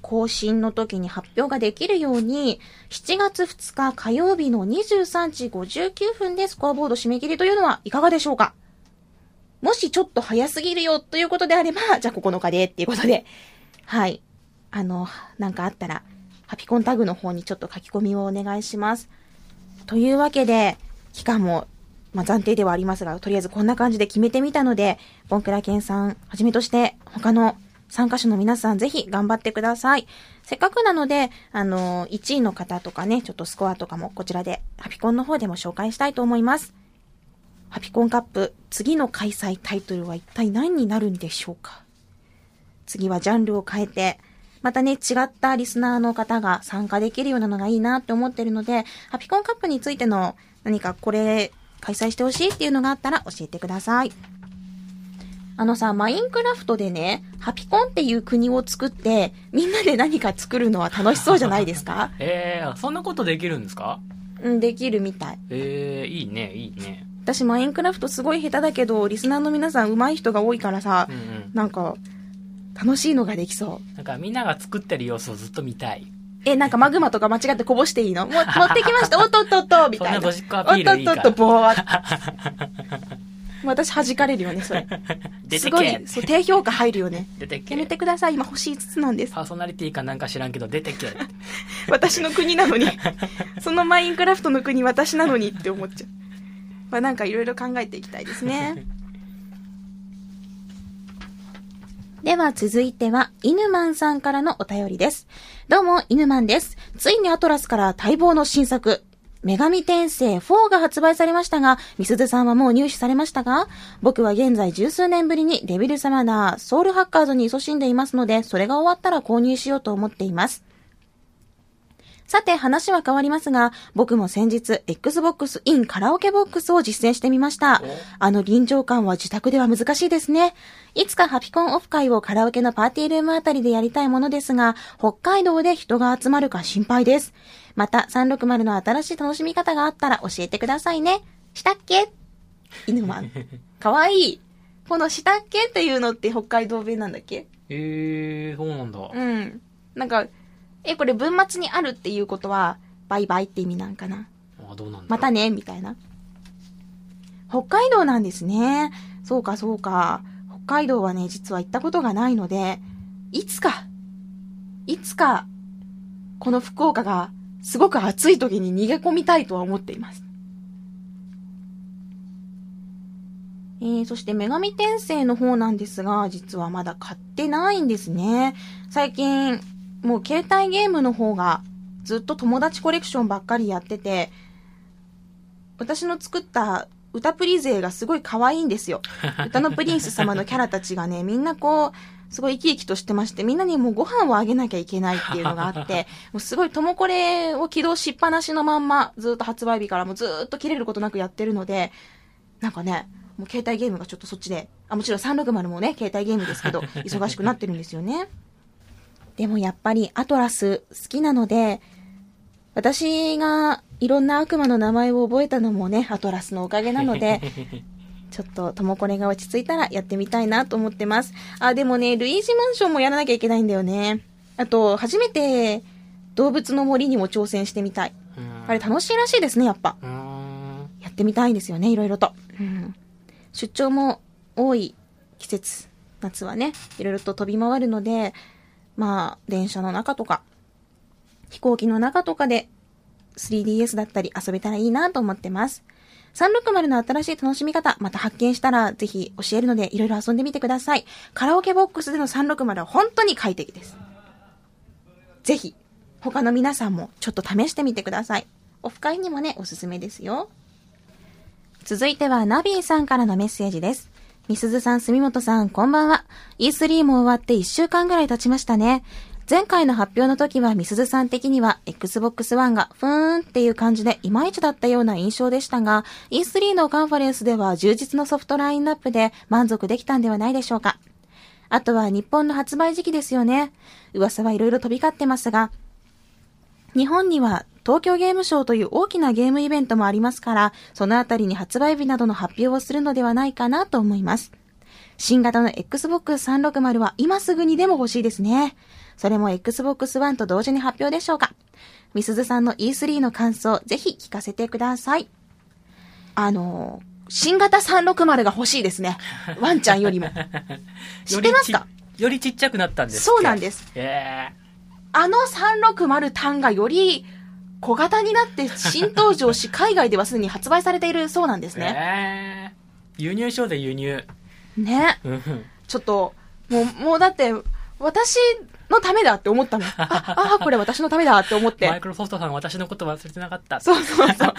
更新の時に発表ができるように、7月2日火曜日の23時59分でスコアボード締め切りというのはいかがでしょうか？もしちょっと早すぎるよということであれば、じゃあ9日でっていうことで、はい。あの、なんかあったら、ハピコンタグの方にちょっと書き込みをお願いします。というわけで、期間も、まあ、暫定ではありますが、とりあえずこんな感じで決めてみたので、ボンクラケンさんはじめとして、他の参加者の皆さんぜひ頑張ってください。せっかくなので、あの、1位の方とかね、ちょっとスコアとかもこちらで、ハピコンの方でも紹介したいと思います。ハピコンカップ、次の開催タイトルは一体何になるんでしょうか次はジャンルを変えて、またね、違ったリスナーの方が参加できるようなのがいいなって思ってるので、ハピコンカップについての何かこれ開催してほしいっていうのがあったら教えてください。あのさ、マインクラフトでね、ハピコンっていう国を作って、みんなで何か作るのは楽しそうじゃないですか？えー、そんなことできるんですか？うん、できるみたい。えー、いいね、いいね。私マインクラフトすごい下手だけど、リスナーの皆さん上手い人が多いからさうん、うん。なんか、楽しいのができそう。なんかみんなが作ってる様子をずっと見たい。え、なんかマグマとか間違ってこぼしていいの？も 持ってきました？おっとっとっとみたいな。そんなドジっ子アピールいいからおっとっとっと、ぼーっ私弾かれるよね、それ。出すごいそう、低評価入るよね。出てけやめてください、今星5つなんです。パーソナリティかなんか知らんけど出てけ。私の国なのに。そのマインクラフトの国私なのにって思っちゃう。まあなんかいろいろ考えていきたいですね。では続いては、イヌマンさんからのお便りです。どうも、イヌマンです。ついにアトラスから待望の新作、女神転生4が発売されましたが、ミスズさんはもう入手されましたが、僕は現在十数年ぶりにデビルサマナー、ソウルハッカーズに勤しんでいますので、それが終わったら購入しようと思っています。さて話は変わりますが、僕も先日 Xbox in カラオケボックスを実践してみました。あの臨場感は自宅では難しいですね。いつかハピコンオフ会をカラオケのパーティールームあたりでやりたいものですが、北海道で人が集まるか心配です。また360の新しい楽しみ方があったら教えてくださいね。したっけ？犬マン。かわいい。このしたっけ？っていうのって北海道弁なんだっけ？えー、そうなんだ。うん。なんか、え、これ文末にあるっていうことは、バイバイって意味なんかな？あ、どうなんだ。またね、みたいな。北海道なんですね。そうか、そうか。北海道はね、実は行ったことがないので、いつか、いつか、この福岡がすごく暑い時に逃げ込みたいとは思っています。えー、そして女神転生の方なんですが、実はまだ買ってないんですね。最近、もう携帯ゲームの方がずっと友達コレクションばっかりやってて、私の作った歌プリ勢がすごい可愛いんですよ。歌のプリンス様のキャラたちがね、みんなこう、すごい生き生きとしてまして、みんなにもうご飯をあげなきゃいけないっていうのがあって、もうすごいともこれを起動しっぱなしのまんま、ずっと発売日からもうずっと切れることなくやってるので、なんかね、もう携帯ゲームがちょっとそっちで、あ、もちろん360もね、携帯ゲームですけど、忙しくなってるんですよね。でもやっぱりアトラス好きなので、私がいろんな悪魔の名前を覚えたのもね、アトラスのおかげなので、ちょっと、ともこれが落ち着いたらやってみたいなと思ってます。あ、でもね、ルイージマンションもやらなきゃいけないんだよね。あと、初めて、動物の森にも挑戦してみたい。うんあれ楽しいらしいですね、やっぱ。やってみたいんですよね、いろいろと。うん、出張も多い季節、夏はね、いろいろと飛び回るので、まあ、電車の中とか、飛行機の中とかで 3DS だったり遊べたらいいなと思ってます。360の新しい楽しみ方、また発見したらぜひ教えるのでいろいろ遊んでみてください。カラオケボックスでの360は本当に快適です。ぜひ、他の皆さんもちょっと試してみてください。オフ会にもね、おすすめですよ。続いてはナビーさんからのメッセージです。みすずさん、住本さん、こんばんは。E3 も終わって1週間ぐらい経ちましたね。前回の発表の時はみすずさん的には Xbox One がふーんっていう感じでいまいちだったような印象でしたが、E3 のカンファレンスでは充実のソフトラインナップで満足できたんではないでしょうか。あとは日本の発売時期ですよね。噂はいろいろ飛び交ってますが、日本には東京ゲームショウという大きなゲームイベントもありますから、そのあたりに発売日などの発表をするのではないかなと思います。新型の Xbox 360は今すぐにでも欲しいですね。それも Xbox One と同時に発表でしょうか。みすずさんの E3 の感想、ぜひ聞かせてください。あのー新型360が欲しいですね。ワンちゃんよりも。知ってますか？よりちっちゃくなったんですそうなんです。えあの360単がより小型になって新登場し、海外ではすでに発売されているそうなんですー、ね。えー、輸入商で輸入。ね。うんちょっと、もう、もうだって、私のためだって思ったの。あ、あ、これ私のためだって思ってマイ。クロソフトさん私のこと忘れてなかった。そうそうそう。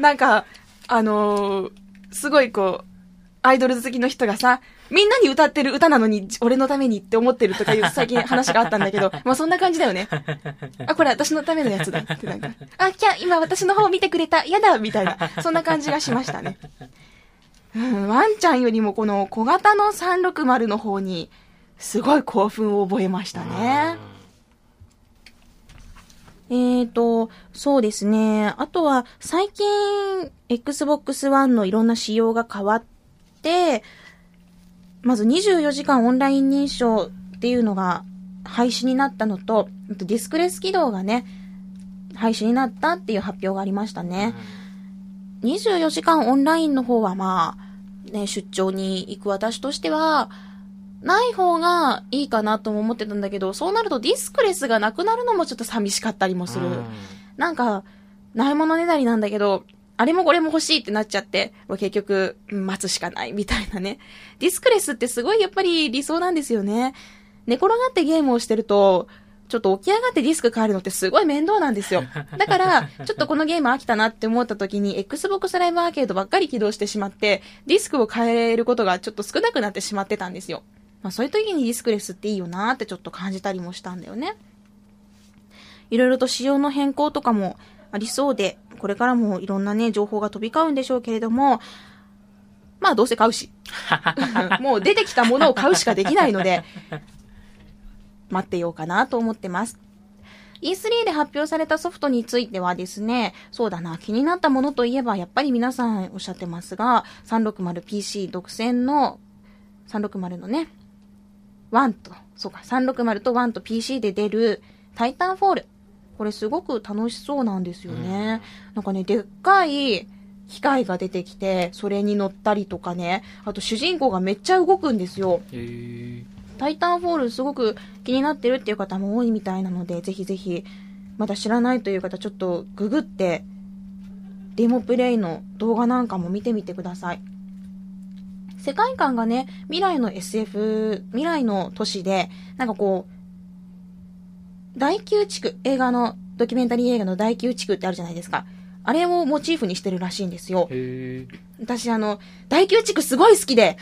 なんか、あのーすごいこう、アイドル好きの人がさ、みんなに歌ってる歌なのに、俺のためにって思ってるとかいう最近話があったんだけど、まあそんな感じだよね。あ、これ私のためのやつだってなんか、あ、キャ、今私の方見てくれた、やだみたいな、そんな感じがしましたね。うん、ワンちゃんよりもこの小型の360の方に、すごい興奮を覚えましたね。えーと、そうですね。あとは、最近、Xbox One のいろんな仕様が変わって、まず24時間オンライン認証っていうのが廃止になったのと、ディスクレス起動がね、廃止になったっていう発表がありましたね。24時間オンラインの方はまあ、ね、出張に行く私としては、ない方がいいかなとも思ってたんだけど、そうなるとディスクレスがなくなるのもちょっと寂しかったりもする。うんなんか、ないものねだりなんだけど、あれもこれも欲しいってなっちゃって、もう結局、待つしかないみたいなね。ディスクレスってすごいやっぱり理想なんですよね。寝転がってゲームをしてると、ちょっと起き上がってディスク変えるのってすごい面倒なんですよ。だから、ちょっとこのゲーム飽きたなって思った時に、Xbox Live Arcade ばっかり起動してしまって、ディスクを変えることがちょっと少なくなってしまってたんですよ。まあそういう時にディスクレスっていいよなってちょっと感じたりもしたんだよね。いろいろと仕様の変更とかもありそうで、これからもいろんなね、情報が飛び交うんでしょうけれども、まあどうせ買うし。もう出てきたものを買うしかできないので、待ってようかなと思ってます。E3 で発表されたソフトについてはですね、そうだな、気になったものといえば、やっぱり皆さんおっしゃってますが、360PC 独占の、360のね、1と、そうか、360と1と PC で出るタイタンフォール。これすごく楽しそうなんですよね。なんかね、でっかい機械が出てきて、それに乗ったりとかね、あと主人公がめっちゃ動くんですよ。タイタンフォールすごく気になってるっていう方も多いみたいなので、ぜひぜひ、まだ知らないという方、ちょっとググって、デモプレイの動画なんかも見てみてください。世界観がね、未来の SF、未来の都市で、なんかこう、第9地区、映画の、ドキュメンタリー映画の第9地区ってあるじゃないですか。あれをモチーフにしてるらしいんですよ。私あの、第9地区すごい好きで、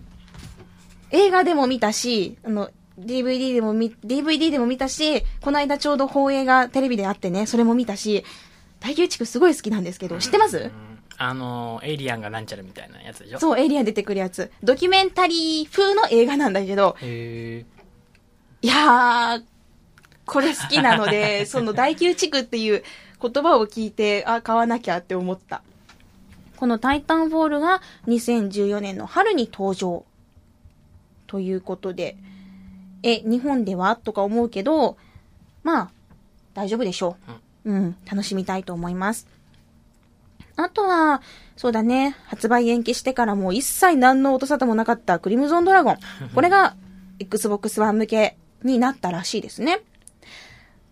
映画でも見たし、あの、DVD でも見、DVD でも見たし、この間ちょうど放映がテレビであってね、それも見たし、第9地区すごい好きなんですけど、知ってます？うん。あの、エイリアンがなんちゃらみたいなやつでしょ？そう、エイリアン出てくるやつ。ドキュメンタリー風の映画なんだけど、へいやー、これ好きなので、その第9地区っていう言葉を聞いて、あ、買わなきゃって思った。このタイタンフォールが2014年の春に登場。ということで、え、日本では？とか思うけど、まあ、大丈夫でしょう。うん、楽しみたいと思います。あとは、そうだね、発売延期してからもう一切何の音沙汰もなかったクリムゾンドラゴン。これが Xbox One 向けになったらしいですね。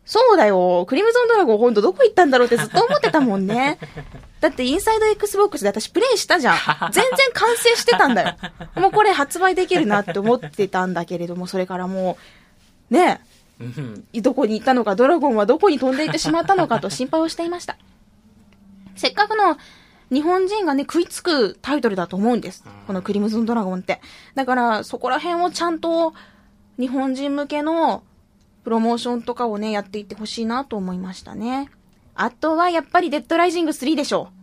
そうだよ。クリムゾンドラゴンほんとどこ行ったんだろうってずっと思ってたもんね。だってインサイド Xbox で私プレイしたじゃん。全然完成してたんだよ。もうこれ発売できるなって思ってたんだけれども、それからもう、ねえ、どこに行ったのか、ドラゴンはどこに飛んでいってしまったのかと心配をしていました。せっかくの日本人がね、食いつくタイトルだと思うんです。このクリムゾンドラゴンって。だから、そこら辺をちゃんと日本人向けのプロモーションとかをね、やっていってほしいなと思いましたね。あとはやっぱりデッドライジング3でしょう。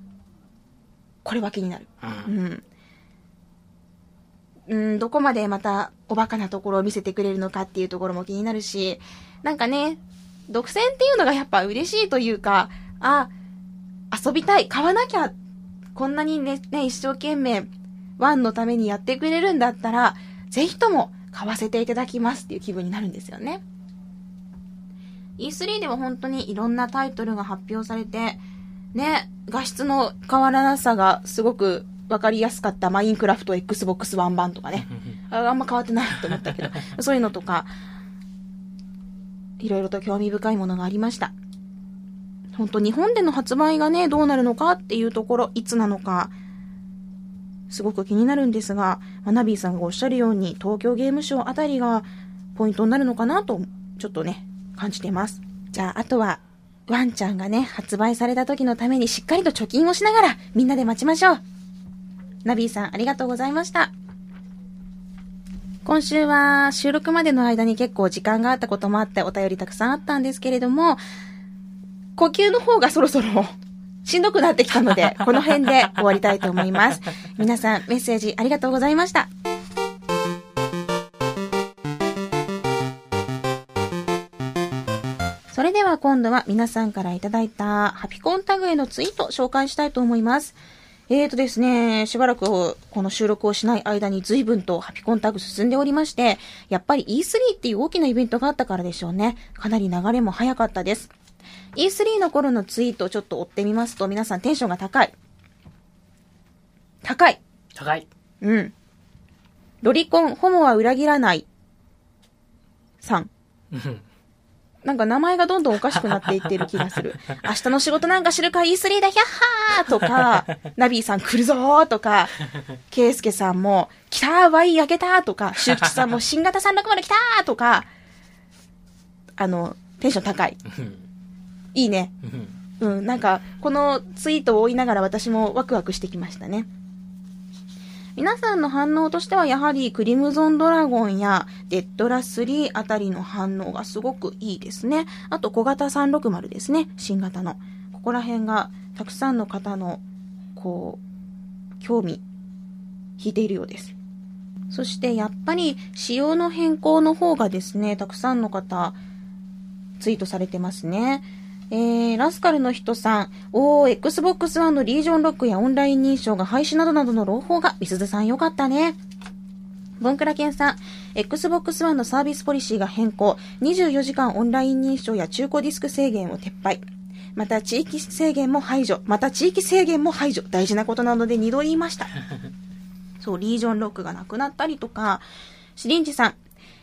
これは気になる。うんうん。うん、どこまでまたおバカなところを見せてくれるのかっていうところも気になるし、なんかね、独占っていうのがやっぱ嬉しいというか、あ、遊びたい、買わなきゃ、こんなにね、ね一生懸命、ワンのためにやってくれるんだったら、ぜひとも買わせていただきますっていう気分になるんですよね。E3 では本当にいろんなタイトルが発表されて、ね、画質の変わらなさがすごくわかりやすかったマインクラフト Xbox One 版とかね。ああんま変わってないと思ったけど、そういうのとか、いろいろと興味深いものがありました。本当日本での発売がね、どうなるのかっていうところ、いつなのか、すごく気になるんですが、まあナビーさんがおっしゃるように、東京ゲームショウあたりがポイントになるのかなと、ちょっとね、感じてます。じゃあ、あとは、ワンちゃんがね、発売された時のためにしっかりと貯金をしながら、みんなで待ちましょう。ナビーさん、ありがとうございました。今週は収録までの間に結構時間があったこともあってお便りたくさんあったんですけれども、呼吸の方がそろそろしんどくなってきたので、この辺で終わりたいと思います。皆さんメッセージありがとうございました。は今度は皆さんからいただいたハピコンタグへのツイート紹介したいと思います。えーとですね、しばらくこの収録をしない間に随分とハピコンタグ進んでおりまして、やっぱり E3 っていう大きなイベントがあったからでしょうね。かなり流れも早かったです。E3 の頃のツイートをちょっと追ってみますと、皆さんテンションが高い。高い。高い。うん。ロリコン、ホモは裏切らない。さん。うんなんか名前がどんどんおかしくなっていってる気がする。明日の仕事なんか知るか E3 だ、ヒャッハーとか、ナビーさん来るぞーとか、ケイスケさんも、来たー、ワイン開けたーとか、シュウキチさんも新型360来たーとか、あの、テンション高い。いいね。うん、なんか、このツイートを追いながら私もワクワクしてきましたね。皆さんの反応としてはやはりクリムゾンドラゴンやデッドラ3あたりの反応がすごくいいですね。あと小型360ですね。新型の。ここら辺がたくさんの方の、こう、興味、引いているようです。そしてやっぱり仕様の変更の方がですね、たくさんの方、ツイートされてますね。えー、ラスカルの人さん、おー、Xbox One のリージョンロックやオンライン認証が廃止などなどの朗報が、みすずさんよかったね。ボンクラケンさん、Xbox One のサービスポリシーが変更、24時間オンライン認証や中古ディスク制限を撤廃。また地域制限も排除。また地域制限も排除。大事なことなので2度言いました。そう、リージョンロックがなくなったりとか、シリンジさん、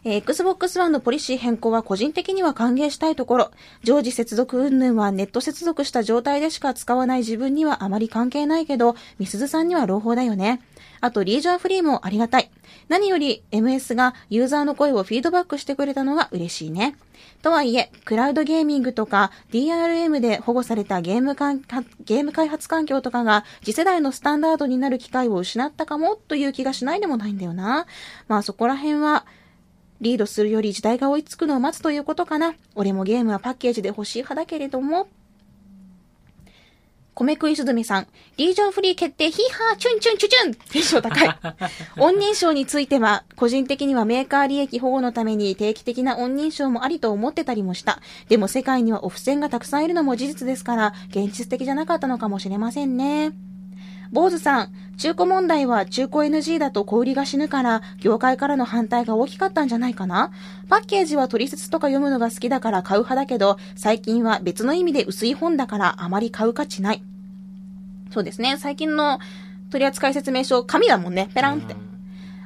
え、Xbox One のポリシー変更は個人的には歓迎したいところ、常時接続云々はネット接続した状態でしか使わない自分にはあまり関係ないけど、みすずさんには朗報だよね。あと、リージョンフリーもありがたい。何より MS がユーザーの声をフィードバックしてくれたのが嬉しいね。とはいえ、クラウドゲーミングとか DRM で保護されたゲームかゲーム開発環境とかが次世代のスタンダードになる機会を失ったかもという気がしないでもないんだよな。まあそこら辺はリードするより時代が追いつくのを待つということかな。俺もゲームはパッケージで欲しい派だけれども。米食いすずめさん、リージョンフリー決定、ヒーハー、チュンチュンチュチュンテンション高い。音認証については、個人的にはメーカー利益保護のために定期的な音認証もありと思ってたりもした。でも世界にはオフ線がたくさんいるのも事実ですから、現実的じゃなかったのかもしれませんね。坊主さん、中古問題は中古 NG だと小売りが死ぬから、業界からの反対が大きかったんじゃないかな？パッケージは取説とか読むのが好きだから買う派だけど、最近は別の意味で薄い本だからあまり買う価値ない。そうですね、最近の取扱説明書、紙だもんね、ペランって。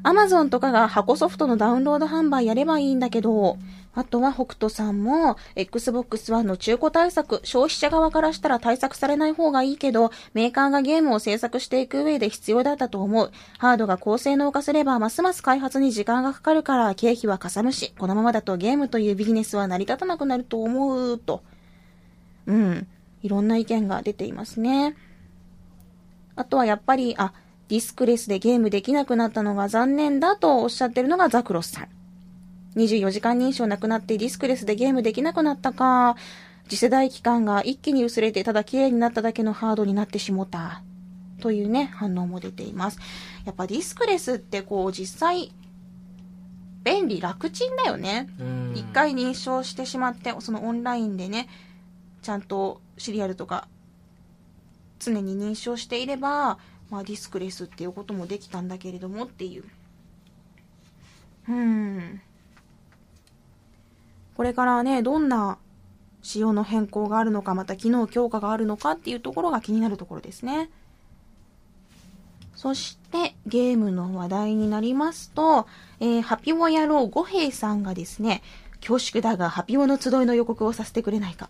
アマゾンとかが箱ソフトのダウンロード販売やればいいんだけど、あとは北斗さんも、Xbox One の中古対策、消費者側からしたら対策されない方がいいけど、メーカーがゲームを制作していく上で必要だったと思う。ハードが高性能化すれば、ますます開発に時間がかかるから経費はかさむし、このままだとゲームというビジネスは成り立たなくなると思う、と。うん。いろんな意見が出ていますね。あとはやっぱり、あ、ディスクレスでゲームできなくなったのが残念だとおっしゃってるのがザクロスさん。24時間認証なくなってディスクレスでゲームできなくなったか。次世代機関が一気に薄れてただ綺麗になっただけのハードになってしもた。というね、反応も出ています。やっぱディスクレスってこう実際、便利楽ちんだよね。一回認証してしまって、そのオンラインでね、ちゃんとシリアルとか常に認証していれば、まあ、ディスクレスっていうこともできたんだけれどもっていう。うん。これからね、どんな仕様の変更があるのか、また機能強化があるのかっていうところが気になるところですね。そして、ゲームの話題になりますと、えー、ハピオ野郎五平さんがですね、恐縮だがハピオの集いの予告をさせてくれないか。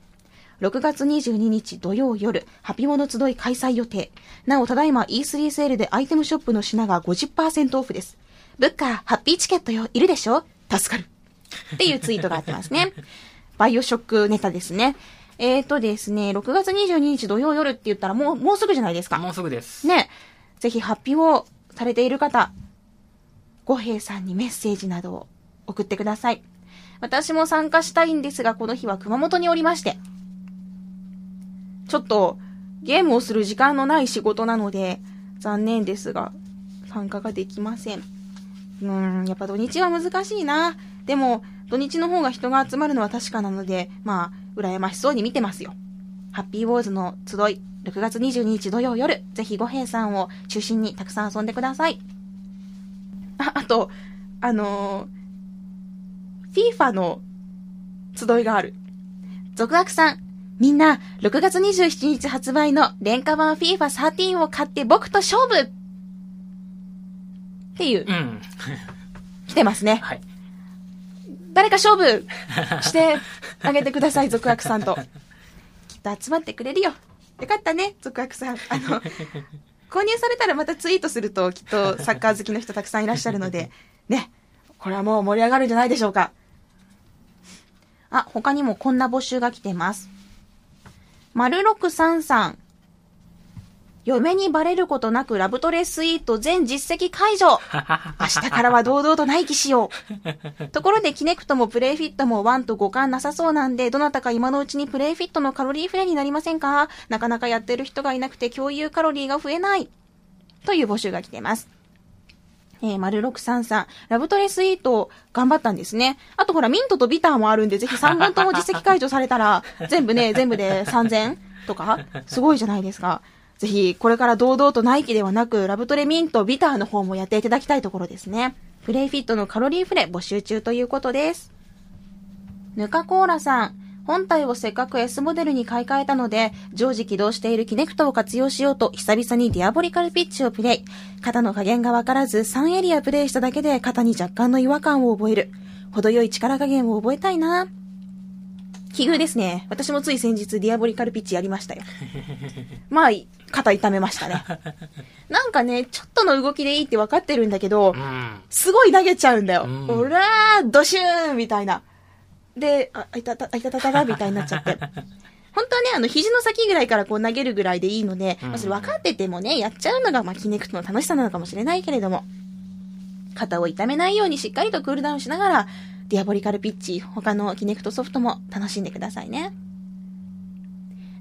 6月22日土曜夜、ハピモの集い開催予定。なお、ただいま E3 セールでアイテムショップの品が50%オフです。ブッカー、ハッピーチケットよ、いるでしょ？助かる。っていうツイートがあってますね。バイオショックネタですね。えーとですね、6月22日土曜夜って言ったらもう、もうすぐじゃないですか。もうすぐです。ね。ぜひ、ハッピーをされている方、五平さんにメッセージなどを送ってください。私も参加したいんですが、この日は熊本におりまして、ちょっとゲームをする時間のない仕事なので、残念ですが、参加ができません。うーん、やっぱ土日は難しいな。でも、土日の方が人が集まるのは確かなので、まあ、羨ましそうに見てますよ。ハッピーウォーズの集い、6月22日土曜夜、ぜひ五平さんを中心にたくさん遊んでください。あ、あと、あのー、FIFA の集いがある。続悪さん、みんな、6月27日発売の廉価版 FIFA13 を買って僕と勝負っていう。うん。来てますね。はい。誰か勝負してあげてください、続悪さんと。きっと集まってくれるよ。よかったね、続悪さん。あの、購入されたらまたツイートするときっとサッカー好きの人たくさんいらっしゃるので、ね、これはもう盛り上がるんじゃないでしょうか。あ、他にもこんな募集が来てます。丸六三三。嫁にバレることなくラブトレスイート全実績解除 明日からは堂々と内記しよう。ところでキネクトもプレイフィットも1と互換なさそうなんで、どなたか今のうちにプレイフィットのカロリーフレになりませんか？なかなかやってる人がいなくて共有カロリーが増えない。という募集が来てます。えー、丸633、ラブトレスイート頑張ったんですね。あとほら、ミントとビターもあるんで、ぜひ3本とも実績解除されたら、全部ね、全部で3000とか、すごいじゃないですか。ぜひ、これから堂々とナイキではなく、ラブトレミント、ビターの方もやっていただきたいところですね。プレイフィットのカロリーフレ募集中ということです。ぬかコーラさん。本体をせっかく S モデルに買い替えたので、常時起動しているキネクトを活用しようと、久々にディアボリカルピッチをプレイ。肩の加減がわからず、3エリアプレイしただけで肩に若干の違和感を覚える。程よい力加減を覚えたいな。奇遇ですね。私もつい先日ディアボリカルピッチやりましたよ。まあ、肩痛めましたね。なんかね、ちょっとの動きでいいって分かってるんだけど、うん。すごい投げちゃうんだよ。うんおらー、ドシューンみたいな。で、あ、あいたた、あいたたたたみたいになっちゃって。本当はね、あの、肘の先ぐらいからこう投げるぐらいでいいので、うんまあ、それ分かっててもね、やっちゃうのが、まあ、キネクトの楽しさなのかもしれないけれども、肩を痛めないようにしっかりとクールダウンしながら、ディアボリカルピッチ、他のキネクトソフトも楽しんでくださいね。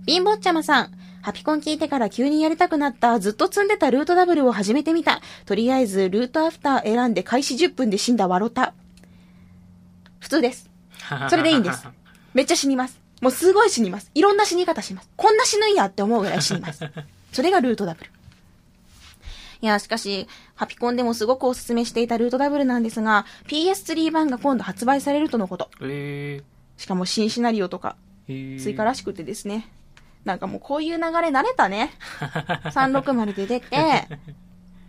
貧乏ちゃまさん。ハピコン聞いてから急にやりたくなった、ずっと積んでたルートダブルを始めてみた。とりあえず、ルートアフター選んで開始10分で死んだワロタ。普通です。それでいいんです。めっちゃ死にます。もうすごい死にます。いろんな死に方します。こんな死ぬんやって思うぐらい死にます。それがルートダブル。いや、しかし、ハピコンでもすごくおすすめしていたルートダブルなんですが、PS3 版が今度発売されるとのこと。えしかも新シナリオとか、追加らしくてですね。なんかもうこういう流れ慣れたね。360で出て、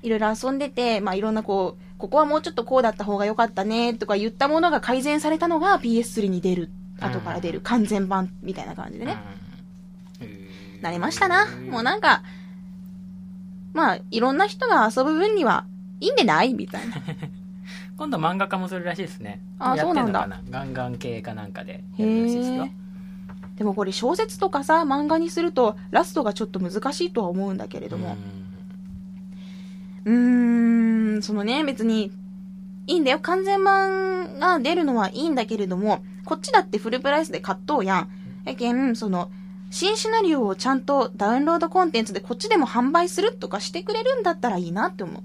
いろいろ遊んでて、まあいろんなこう、ここはもうちょっとこうだった方が良かったねとか言ったものが改善されたのが PS3 に出る、後から出る完全版みたいな感じでね。なりましたな。もうなんか、まあいろんな人が遊ぶ分にはいいんでない？みたいな。今度漫画家もするらしいですね。あそうなんだガンガン系かなんかでへやるらしいですよえ。。でもこれ小説とかさ、漫画にするとラストがちょっと難しいとは思うんだけれども。うーん、そのね、別に、いいんだよ。完全版が出るのはいいんだけれども、こっちだってフルプライスで買っとうやん。やけん、その、新シナリオをちゃんとダウンロードコンテンツでこっちでも販売するとかしてくれるんだったらいいなって思う。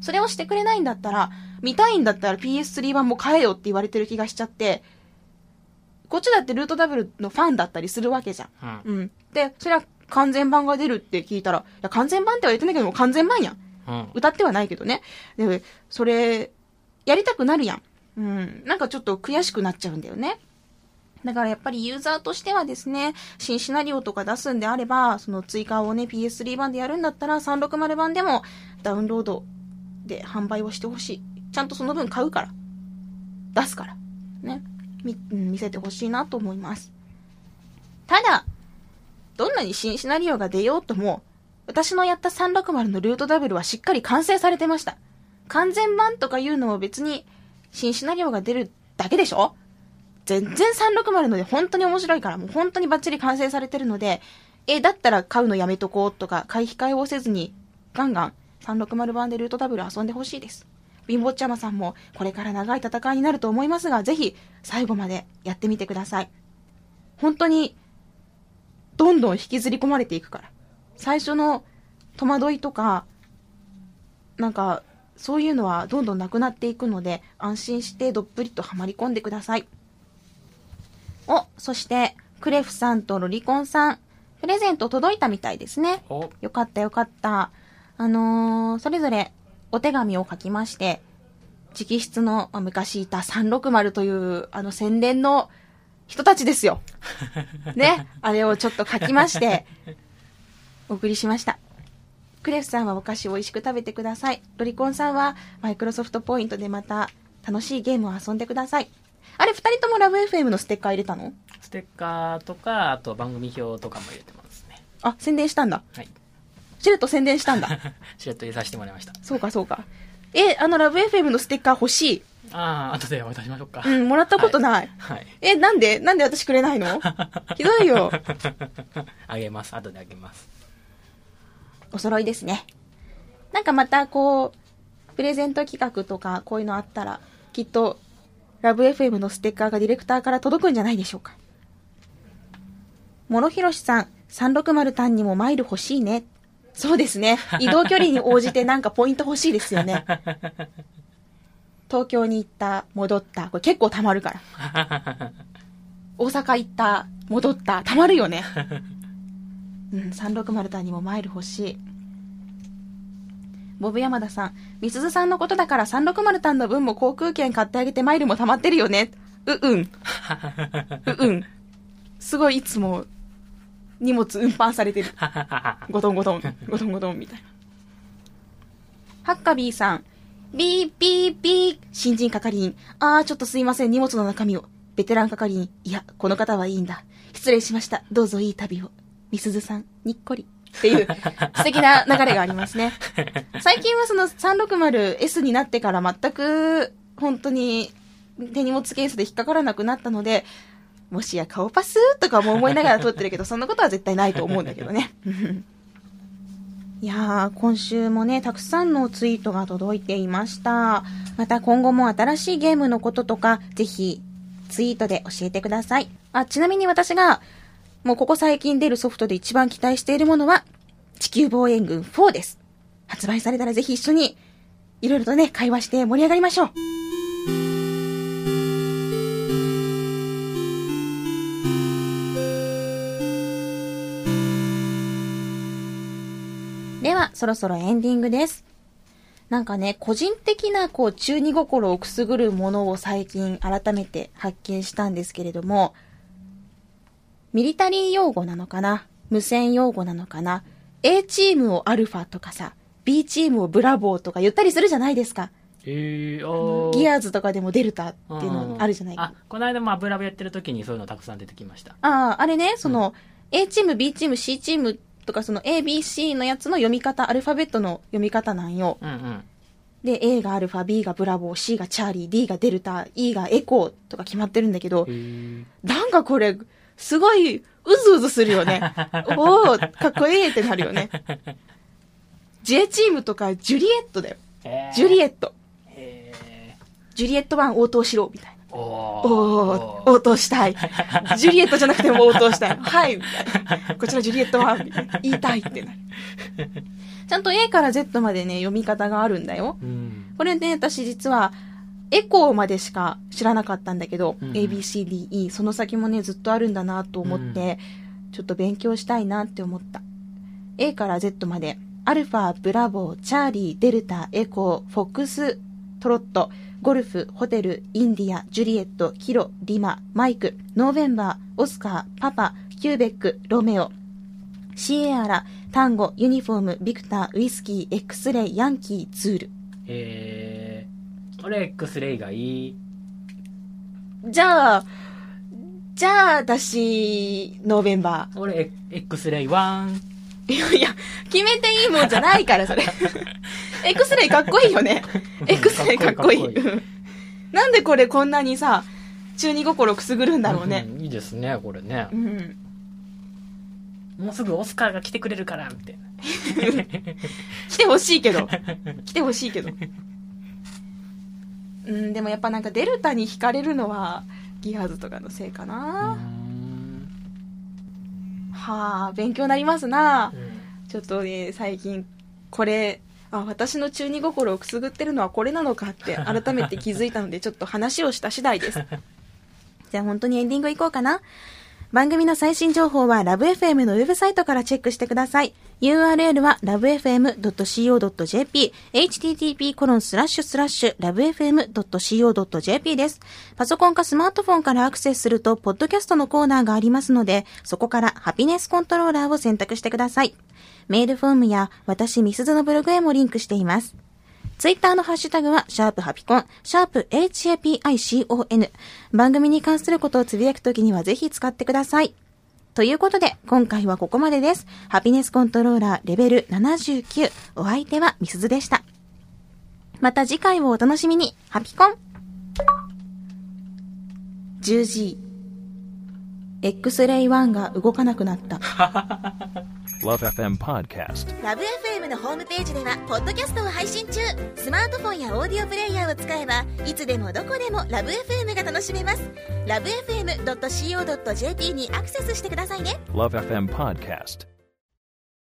それをしてくれないんだったら、見たいんだったら PS3 版も買えよって言われてる気がしちゃって、こっちだってルートダブルのファンだったりするわけじゃん。うん。うん。で、それは完全版が出るって聞いたら、いや、完全版っては言ってないけども完全版やん。うん。歌ってはないけどね。で、それ、やりたくなるやん。うん。なんかちょっと悔しくなっちゃうんだよね。だからやっぱりユーザーとしてはですね、新シナリオとか出すんであれば、その追加をね、PS3 版でやるんだったら、360版でもダウンロードで販売をしてほしい。ちゃんとその分買うから。出すから。ね。み、見せてほしいなと思います。ただ、どんなに新シナリオが出ようとも、私のやった360のルートダブルはしっかり完成されてました。完全版とかいうのも別に新シナリオが出るだけでしょ？全然360ので本当に面白いから、もう本当にバッチリ完成されてるので、え、だったら買うのやめとこうとか、買い控えをせずに、ガンガン360版でルートダブル遊んでほしいです。貧乏ちゃまさんもこれから長い戦いになると思いますが、ぜひ最後までやってみてください。本当に、どんどん引きずり込まれていくから。最初の戸惑いとか、なんか、そういうのはどんどんなくなっていくので、安心してどっぷりとはまり込んでください。お、そして、クレフさんとロリコンさん、プレゼント届いたみたいですね。お、よかったよかった。あのー、それぞれお手紙を書きまして、直筆の、まあ昔いた360という、あの宣伝の人たちですよ。ね。あれをちょっと書きまして、お送りしました。クレフさんはお菓子を美味しく食べてください。ロリコンさんはマイクロソフトポイントでまた楽しいゲームを遊んでください。あれ、二人ともラブ FM のステッカー入れたの？ステッカーとか、あと番組表とかも入れてますね。あ、宣伝したんだ。はい。しれっと宣伝したんだ。しれっと入れさせてもらいました。そうか、そうか。え、あの、ラブ FM のステッカー欲しい？ああ、後で渡しましょうか。うん、もらったことない。はい。え、なんで？なんで私くれないの？ひどいよ。あげます。後であげます。お揃いですね。なんかまたこう、プレゼント企画とかこういうのあったら、きっと、ラブ FM のステッカーがディレクターから届くんじゃないでしょうか。諸広さん、360単にもマイル欲しいね。そうですね。移動距離に応じてなんかポイント欲しいですよね。東京に行った、戻った。これ結構溜まるから。大阪行った、戻った。溜まるよね。うん、360単にもマイル欲しい。ボブ山田さん、みすずさんのことだから360単の分も航空券買ってあげてマイルも溜まってるよね。ううん。ううん。すごいいつも荷物運搬されてる。ゴトンゴトン、ゴトンゴトンみたいな。ハッカビーさん、ビービービー、新人係員。あー、ちょっとすいません、荷物の中身を。ベテラン係員。いや、この方はいいんだ。失礼しました。どうぞいい旅を。みすずさん、にっこり。っていう、素敵な流れがありますね。最近はその 360S になってから全く、本当に、手荷物ケースで引っかからなくなったので、もしや顔パスとかも思いながら撮ってるけど、そんなことは絶対ないと思うんだけどね。いやー、今週もね、たくさんのツイートが届いていました。また今後も新しいゲームのこととか、ぜひ、ツイートで教えてください。あ、ちなみに私が、もうここ最近出るソフトで一番期待しているものは、地球防衛軍4です。発売されたらぜひ一緒に、いろいろとね、会話して盛り上がりましょう。では、そろそろエンディングです。なんかね、個人的なこう中二心をくすぐるものを最近改めて発見したんですけれども、ミリタリー用語なのかな？無線用語なのかな ?A チームをアルファとかさ、B チームをブラボーとか言ったりするじゃないですか。えー、おギアーズとかでもデルタっていうのあるじゃない？か。あ、この間も油ブやってる時にそういうのたくさん出てきました。ああ、あれね、その、A チーム、B チーム、C チームとか、その A、B、C のやつの読み方、アルファベットの読み方なんよ。うんうん。で、A がアルファ、B がブラボー、C がチャーリー、D がデルタ、E がエコーとか決まってるんだけどえ、ー、なんかこれ、すごい、うずうずするよね。おおかっこいいってなるよね。J チームとか、ジュリエットだよ。えー、ジュリエット。えジュリエット版応答しろ、みたいな。ー、おお応答したい。ジュリエットじゃなくても応答したい。はい、みたいな。こちらジュリエット版、みたいな。言いたいってなる。ちゃんと A から Z までね、読み方があるんだよ。うん。これね、私実は、エコーまでしか知らなかったんだけど、うん A, B, C, D, E、その先もね、ずっとあるんだなと思って、ちょっと勉強したいなって思った。A から Z まで、アルファ、ブラボー、チャーリー、デルタ、エコー、フォックストロット、ゴルフ、ホテル、インディア、ジュリエット、キロ、リマ、マイク、ノーベンバー、オスカー、パパ、キューベック、ロメオ、シエラ、タンゴ、ユニフォーム、ビクター、ウイスキー、エクスレイ、ヤンキー、ズール。えー、俺 X レイがいい。じゃあ、じゃあ、私、ノーベンバ俺 X レイ1。ー。いやいや、決めていいもんじゃないから、それ。エクスレイかっこいいよね。エクスレイかっこいい。なんでこれこんなにさ、中二心くすぐるんだろうね。んいいですね、これねう。ん。もうすぐオスカーが来てくれるから、みたいな。来てほしいけど。来てほしいけど。うん、でもやっぱなんかデルタに惹かれるのは、ギアーズとかのせいかうな。んはあ、勉強になりますな。うんちょっとね、最近、これ、あ、私の中二心をくすぐってるのはこれなのかって改めて気づいたので、ちょっと話をした次第です。じゃあ本当にエンディングいこうかな。番組の最新情報はラブ f m のウェブサイトからチェックしてください。URL は lovefm.co.jp、http コロンスラッシュスラッシュ lovefm.co.jp です。パソコンかスマートフォンからアクセスすると、ポッドキャストのコーナーがありますので、そこからハピネスコントローラーを選択してください。メールフォームや私ミスズのブログへもリンクしています。ツイッターのハッシュタグは、シャープハピコン、シャープ HAPICON。番組に関することをつぶやくときにはぜひ使ってください。ということで、今回はここまでです。ハピネスコントローラーレベル79。お相手はみすずでした。また次回をお楽しみに。ハピコン 10G。X-ray 1が動かなくなった。Love FM Podcast. ラブ f m のホームページではポッドキャストを配信中スマートフォンやオーディオプレイヤーを使えばいつでもどこでもラブ f m が楽しめますラブ FM.co.jp にアクセスしてくださいね Love FM Podcast.